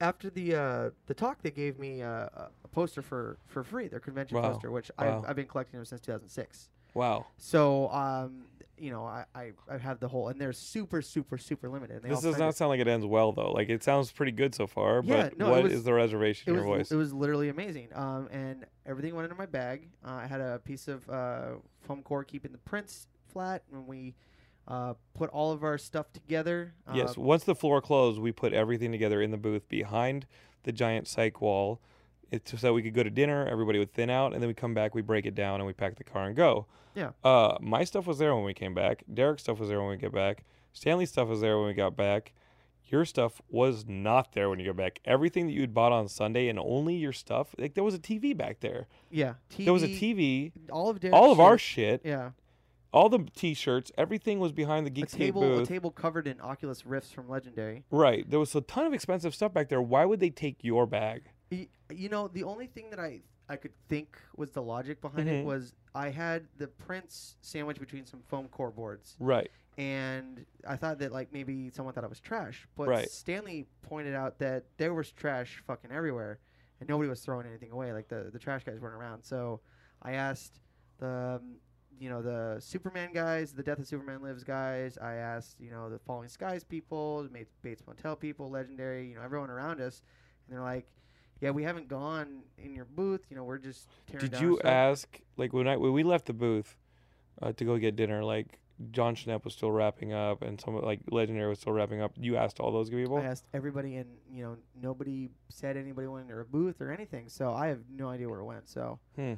after the uh, the talk, they gave me uh, a a poster for, for free, their convention Wow. poster, which Wow. I've, I've been collecting them since 2006. Wow. So, um, you know, I, I, I have the whole, and they're super, super, super limited. they This does not sound like it ends well though. Like it sounds pretty good so far, Yeah, but no, what was- is the reservation in your l- voice? it was literally amazing. Um, and everything went into my bag. Uh, I had a piece of uh, foam core keeping the prints flat, and we uh, put all of our stuff together. Uh, yes. Once the floor closed, we put everything together in the booth behind the giant psych wall. It's so that we could go to dinner, everybody would thin out, and then we come back, we break it down, and we pack the car and go. Yeah. Uh, my stuff was there when we came back. Derek's stuff was there when we get back. Stanley's stuff was there when we got back. Your stuff was not there when you got back. Everything that you had bought on Sunday and only your stuff, like there was a TV back there. Yeah. TV, There was a TV, All of Derek's all of our shit. Yeah. all the t-shirts, everything was behind the A Geekscape table, a table covered in Oculus Rifts from Legendary. Right. There was a ton of expensive stuff back there. Why would they take your bag? Y- You know, the only thing that I I could think was the logic behind Mhm. it was I had the prints sandwiched between some foam core boards, Right. and I thought that like maybe someone thought it was trash, but Right. Stanley pointed out that there was trash fucking everywhere, and nobody was throwing anything away. Like the the trash guys weren't around, so I asked the um, you know the Superman guys, the Death of Superman Lives guys. I asked you know the Falling Skies people, the Bates Bates Motel people, Legendary, you know everyone around us, and they're like, yeah, we haven't gone in your booth. You know, we're just tearing Did down you stuff. ask like when I when we left the booth uh, to go get dinner? Like Jon Schnepp was still wrapping up, and some like Legendary was still wrapping up. You asked all those people. I asked everybody, and you know, nobody said anybody went in a booth or anything. So I have no idea where it went. So, Hmm.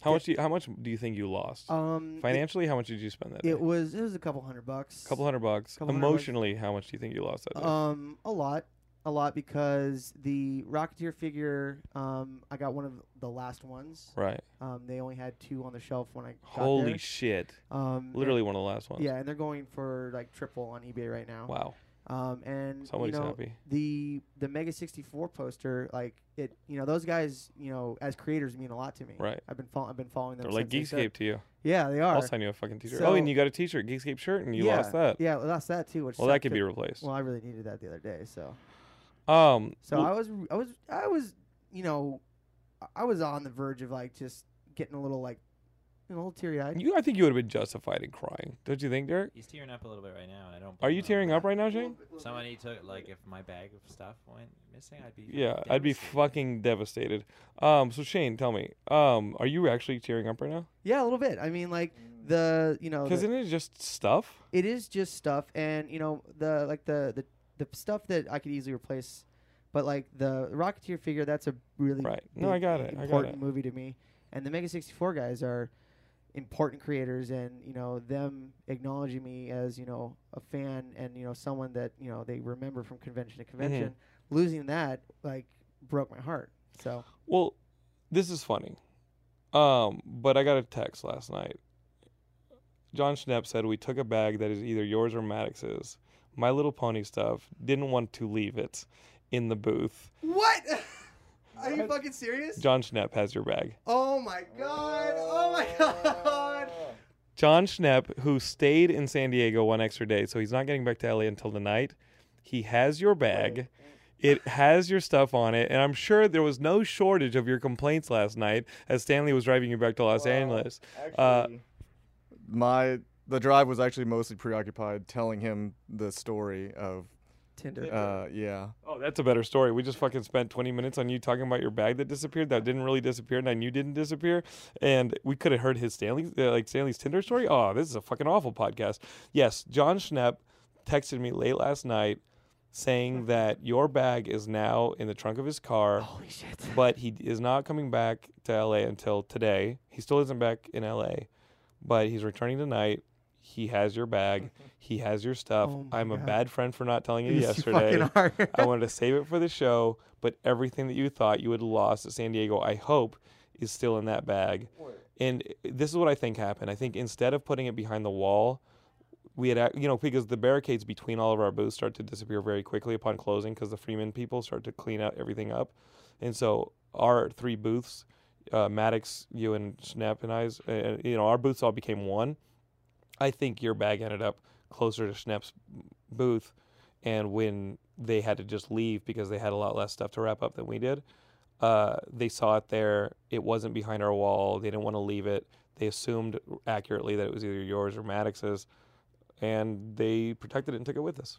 How much? Do you, how much do you think you lost um, it- financially? How much did you spend that day? It, was it was a couple hundred bucks. couple hundred bucks. couple hundred bucks. Emotionally, how much do you think you lost that day? Um, a lot, a lot because the Rocketeer figure, um, I got one of the last ones. right. Um, they only had two on the shelf when I got Holy there. shit! um, Literally one of the last ones. Yeah, and they're going for like triple on eBay right now. Wow. Um, and Somebody's you know, happy. the the Mega 64 poster, like it, you know, those guys, you know, as creators mean a lot to me. Right. I've been I've been following them. They're like since they Geekscape to you. Yeah, they are. I'll sign you a fucking t-shirt. oh, and you got a t-shirt, Geekscape shirt, and you yeah, lost that. Yeah, I lost that too. Which Well, that could be replaced. Well, I really needed that the other day, so um. so well, I was I was I was you know I was on the verge of like just getting a little like you know, a little teary eyed. you, I think you would have been justified in crying. Don't you think, Derek? He's tearing up a little bit right now, and I don't. Are you tearing up right now, Shane? Somebody took like if my bag of stuff went missing, I'd be. Yeah, I'd be fucking devastated. Um. So Shane, tell me, um, are you actually tearing up right now? Yeah, a little bit. I mean, like the you know Because the- isn't it just stuff? it is just stuff and you know the like the the, the stuff that i could easily replace but like the rocketeer figure that's a really Right. No, I got it. I got important it. movie to me and the mega 64 guys are important creators and you know them acknowledging me as you know a fan and you know someone that you know they remember from convention to Mm-hmm. convention losing that like broke my heart so Well, this is funny. Um, but I got a text last night. Jon Schnepp said we took a bag that is either yours or Maddox's. My Little Pony stuff. Didn't want to leave it in the booth. what are you fucking serious Jon Schnepp has your bag. oh my god oh my god Jon Schnepp, who stayed in San Diego one extra day, so he's not getting back to LA until the night. He has your bag. It has your stuff on it, and I'm sure there was no shortage of your complaints last night as Stanley was driving you back to Los Well, Angeles. Uh, Actually, my the drive was actually mostly preoccupied telling him the story of tinder uh yeah Oh, that's a better story. We just fucking spent 20 minutes on you talking about your bag that disappeared, that didn't really disappear, and I knew didn't disappear, and we could have heard his Stanley, uh, like Stanley's Tinder story. Oh, this is a fucking awful podcast. Yes, Jon Schnepp texted me late last night saying that your bag is now in the trunk of his car, holy shit but he is not coming back to LA until today. He still isn't back in LA, but he's returning tonight. He has your bag. He has your stuff. Oh I'm a bad friend for not telling you Yes, yesterday. are. I wanted to save it for the show, but everything that you thought you had lost at San Diego, I hope, is still in that bag. And this is what I think happened. I think instead of putting it behind the wall, we had, you know, because the barricades between all of our booths start to disappear very quickly upon closing because the Freeman people start to clean out everything up. And so our three booths, uh, Maddox, you and Snap and I's, uh, you know, our booths all became one. I think your bag ended up closer to Schnepp's booth, and when they had to just leave because they had a lot less stuff to wrap up than we did, uh, they saw it there. It wasn't behind our wall. They didn't want to leave it. They assumed accurately that it was either yours or Maddox's, and they protected it and took it with us.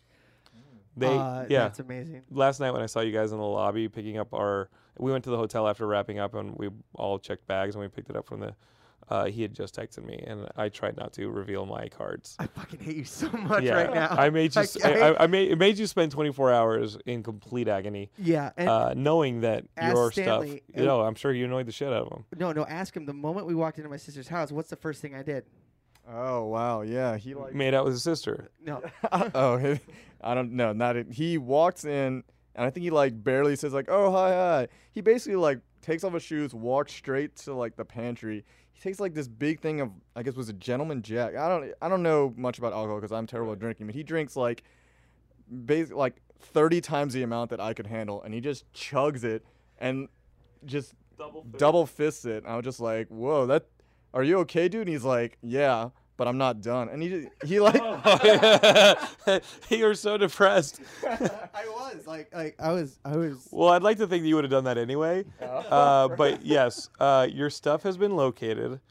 They, Uh, yeah. that's amazing. Last night when I saw you guys in the lobby picking up our, we went to the hotel after wrapping up and we all checked bags and we picked it up from the. Uh, he had just texted me and I tried not to reveal my cards. I fucking hate you so much yeah, right now. I made you. s- I- I, I, I made it made you spend 24 hours in complete agony, yeah, and uh, knowing that your Stanley, stuff. You know, I'm sure you annoyed the shit out of him. no, no. Ask him the moment we walked into my sister's house. What's the first thing I did? oh wow yeah he like Made out with his sister. No, oh, I don't know. Not it. He walks in, and I think he like barely says like, "Oh hi hi." He basically like takes off his shoes, walks straight to like the pantry. He takes like this big thing of I guess was a gentleman Jack. I don't I don't know much about alcohol because I'm terrible at drinking, but he drinks like, bas- like 30 times the amount that I could handle, and he just chugs it and just Double. double fists it. I was just like, "Whoa, that." Are you okay, dude? And he's like, "Yeah." But I'm not done, and he just, he like You're so depressed. I was like, like I was, I was. Well, I'd like to think that you would have done that anyway. Uh, but yes, uh, your stuff has been located,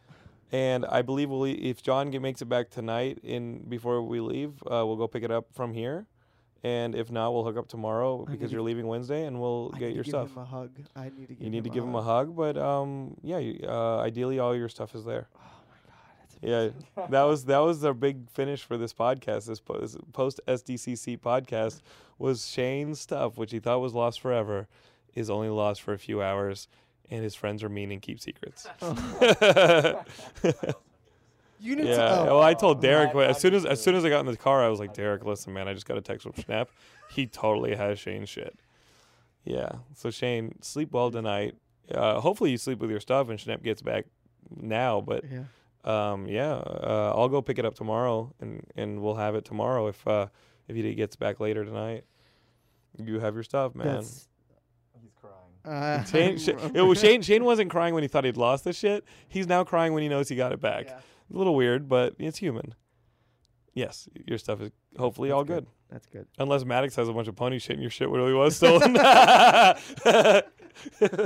and I believe we'll, if Jon get, makes it back tonight, in before we leave, uh, we'll go pick it up from here, And if not, we'll hook up tomorrow because you're leaving Wednesday, and we'll I get need your to stuff. Give him a hug. I need to give You need to him give him a hug, but um, yeah, you- uh, ideally all your stuff is there. Oh my god, that's Yeah, that was that was our big finish for this podcast. This post SDCC podcast was Shane's stuff, which he thought was lost forever, is only lost for a few hours, and his friends are mean and keep secrets. You need yeah. to. Oh. Well, I told Derek That- when- as soon as as soon as I got in the car, I was like, Derek, listen, man, I just got a text from Snap. He totally has Shane's shit. Yeah. So Shane, sleep well tonight. Uh, hopefully you sleep with your stuff and Schnepp gets back now. But yeah. Um, yeah, uh, I'll go pick it up tomorrow and, and we'll have it tomorrow if uh, if he gets back later tonight. You have your stuff, man. That's. He's crying. Uh, Shane, Shane, it was Shane, Shane wasn't crying when he thought he'd lost the shit. He's now crying when he knows he got it back. Yeah, A little weird, but it's human. Yes, your stuff is hopefully That's all good. good. that's good. Unless Maddox has a bunch of pony shit and your shit really was stolen.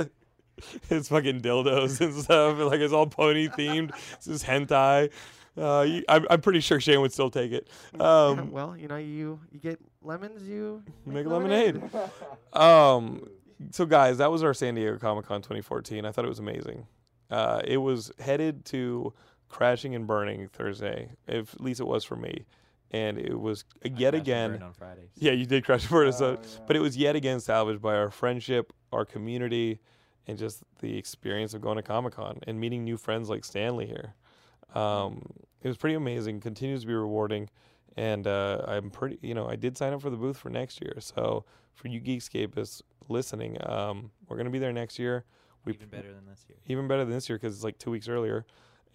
it's fucking dildos and stuff. Like it's all pony themed. This is hentai. Uh, you, I'm, I'm pretty sure Shane would still take it. Um, well, you know, you you get lemons, you make lemonade. Um, so guys, that was our San Diego Comic Con 2014. I thought it was amazing. Uh, it was headed to crashing and burning Thursday. If, at least it was for me, and it was I yet and again. burned on Fridays. Yeah, you did crash and burn us, Oh, so- yeah. but it was yet again salvaged by our friendship, our community, and just the experience of going to Comic Con and meeting new friends like Stanley here. Um, it was pretty amazing. Continues to be rewarding, and uh, I'm pretty. You know, I did sign up for the booth for next year. So for you Geekscapists listening, um, we're gonna be there next year. We Even better than this year. even better than this year because it's like two weeks earlier.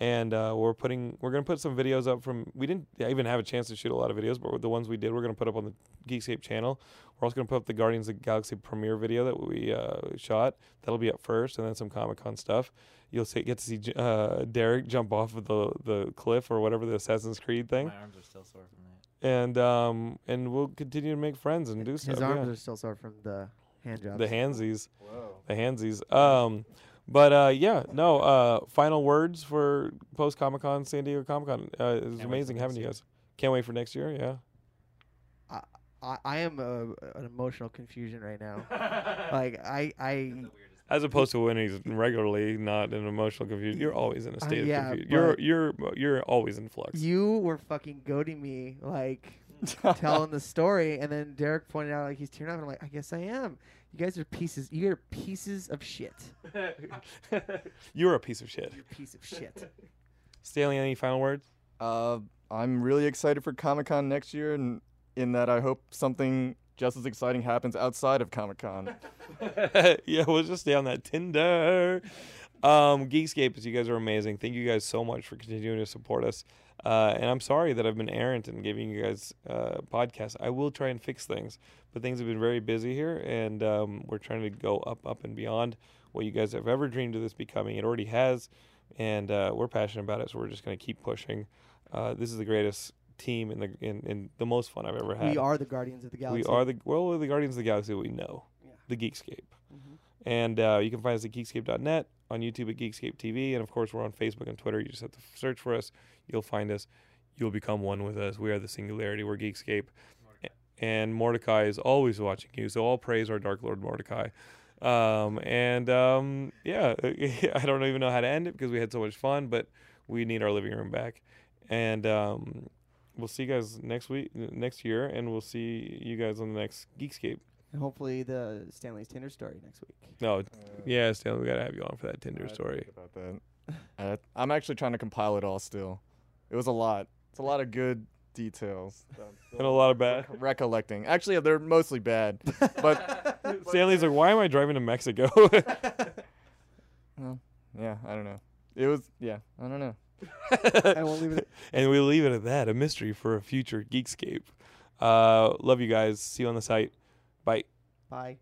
And uh, we're putting we're gonna put some videos up from we didn't even have a chance to shoot a lot of videos, but the ones we did we're gonna put up on the Geekscape channel. We're also gonna put up the Guardians of the Galaxy premiere video that we uh, shot. That'll be up first, and then some Comic Con stuff. You'll see, get to see uh, Derek jump off of the the cliff or whatever the Assassin's Creed thing, My arms are still sore from that. and um and we'll continue to make friends and do His stuff. arms yeah. are still sore from the hand jobs. The handsies Whoa. the handsies. Um, but uh, yeah, no. Uh, final words for post Comic Con San Diego Comic Con. Uh, it was wait for amazing having you guys. Can't wait for next year. Yeah. I, I am uh, an emotional confusion right now. like I I As opposed to when he's regularly not in emotional confusion, you're always in a Uh, state yeah, of confusion. You're you're you're always in flux. you were fucking goading me like telling the story, and then Derek pointed out like he's tearing up, and I'm like, I guess I am. You guys are pieces. You are pieces of shit. you're a piece of shit. You're a piece of shit. Stanley, any final words? Uh, I'm really excited for Comic Con next year, and in that I hope something just as exciting happens outside of Comic Con. yeah, we'll just stay on that Tinder. Um, Geekscape, you guys are amazing. Thank you guys so much for continuing to support us. Uh, and I'm sorry that I've been errant in giving you guys uh, podcasts. I will try and fix things, but things have been very busy here, and um, we're trying to go up, up, and beyond what you guys have ever dreamed of this becoming. It already has, and uh, we're passionate about it, so we're just going to keep pushing. Uh, this is the greatest team in the in, in the most fun I've ever had. we are the guardians of the galaxy. We are the well, we're the Guardians of the Galaxy we know, Yeah. the Geekscape. Mhm. And uh, you can find us at geekscape.net, on YouTube at Geekscape TV, and of course we're on Facebook and Twitter. You just have to search for us. You'll find us. You'll become one with us. We are the singularity. We're Geekscape. A- And Mordecai is always watching you. So all praise our Dark Lord Mordecai. Um, and um, yeah, I don't even know how to end it because we had so much fun, but we need our living room back. And um, we'll see you guys next week, next year, and we'll see you guys on the next Geekscape. And hopefully the Stanley's Tinder story next week. No, yeah, Stanley, we gotta have you on for that Tinder I story. About that. Uh, I'm actually trying to compile it all still. It was a lot. It's a lot of good details. And a lot of bad. Recollecting. Actually, they're mostly bad. But Stanley's like, why am I driving to Mexico? well, yeah, I don't know. It was yeah, I don't know. I won't leave it. and we'll leave it at that. A mystery for a future Geekscape. Uh, love you guys. See you on the site. Bye. Bye.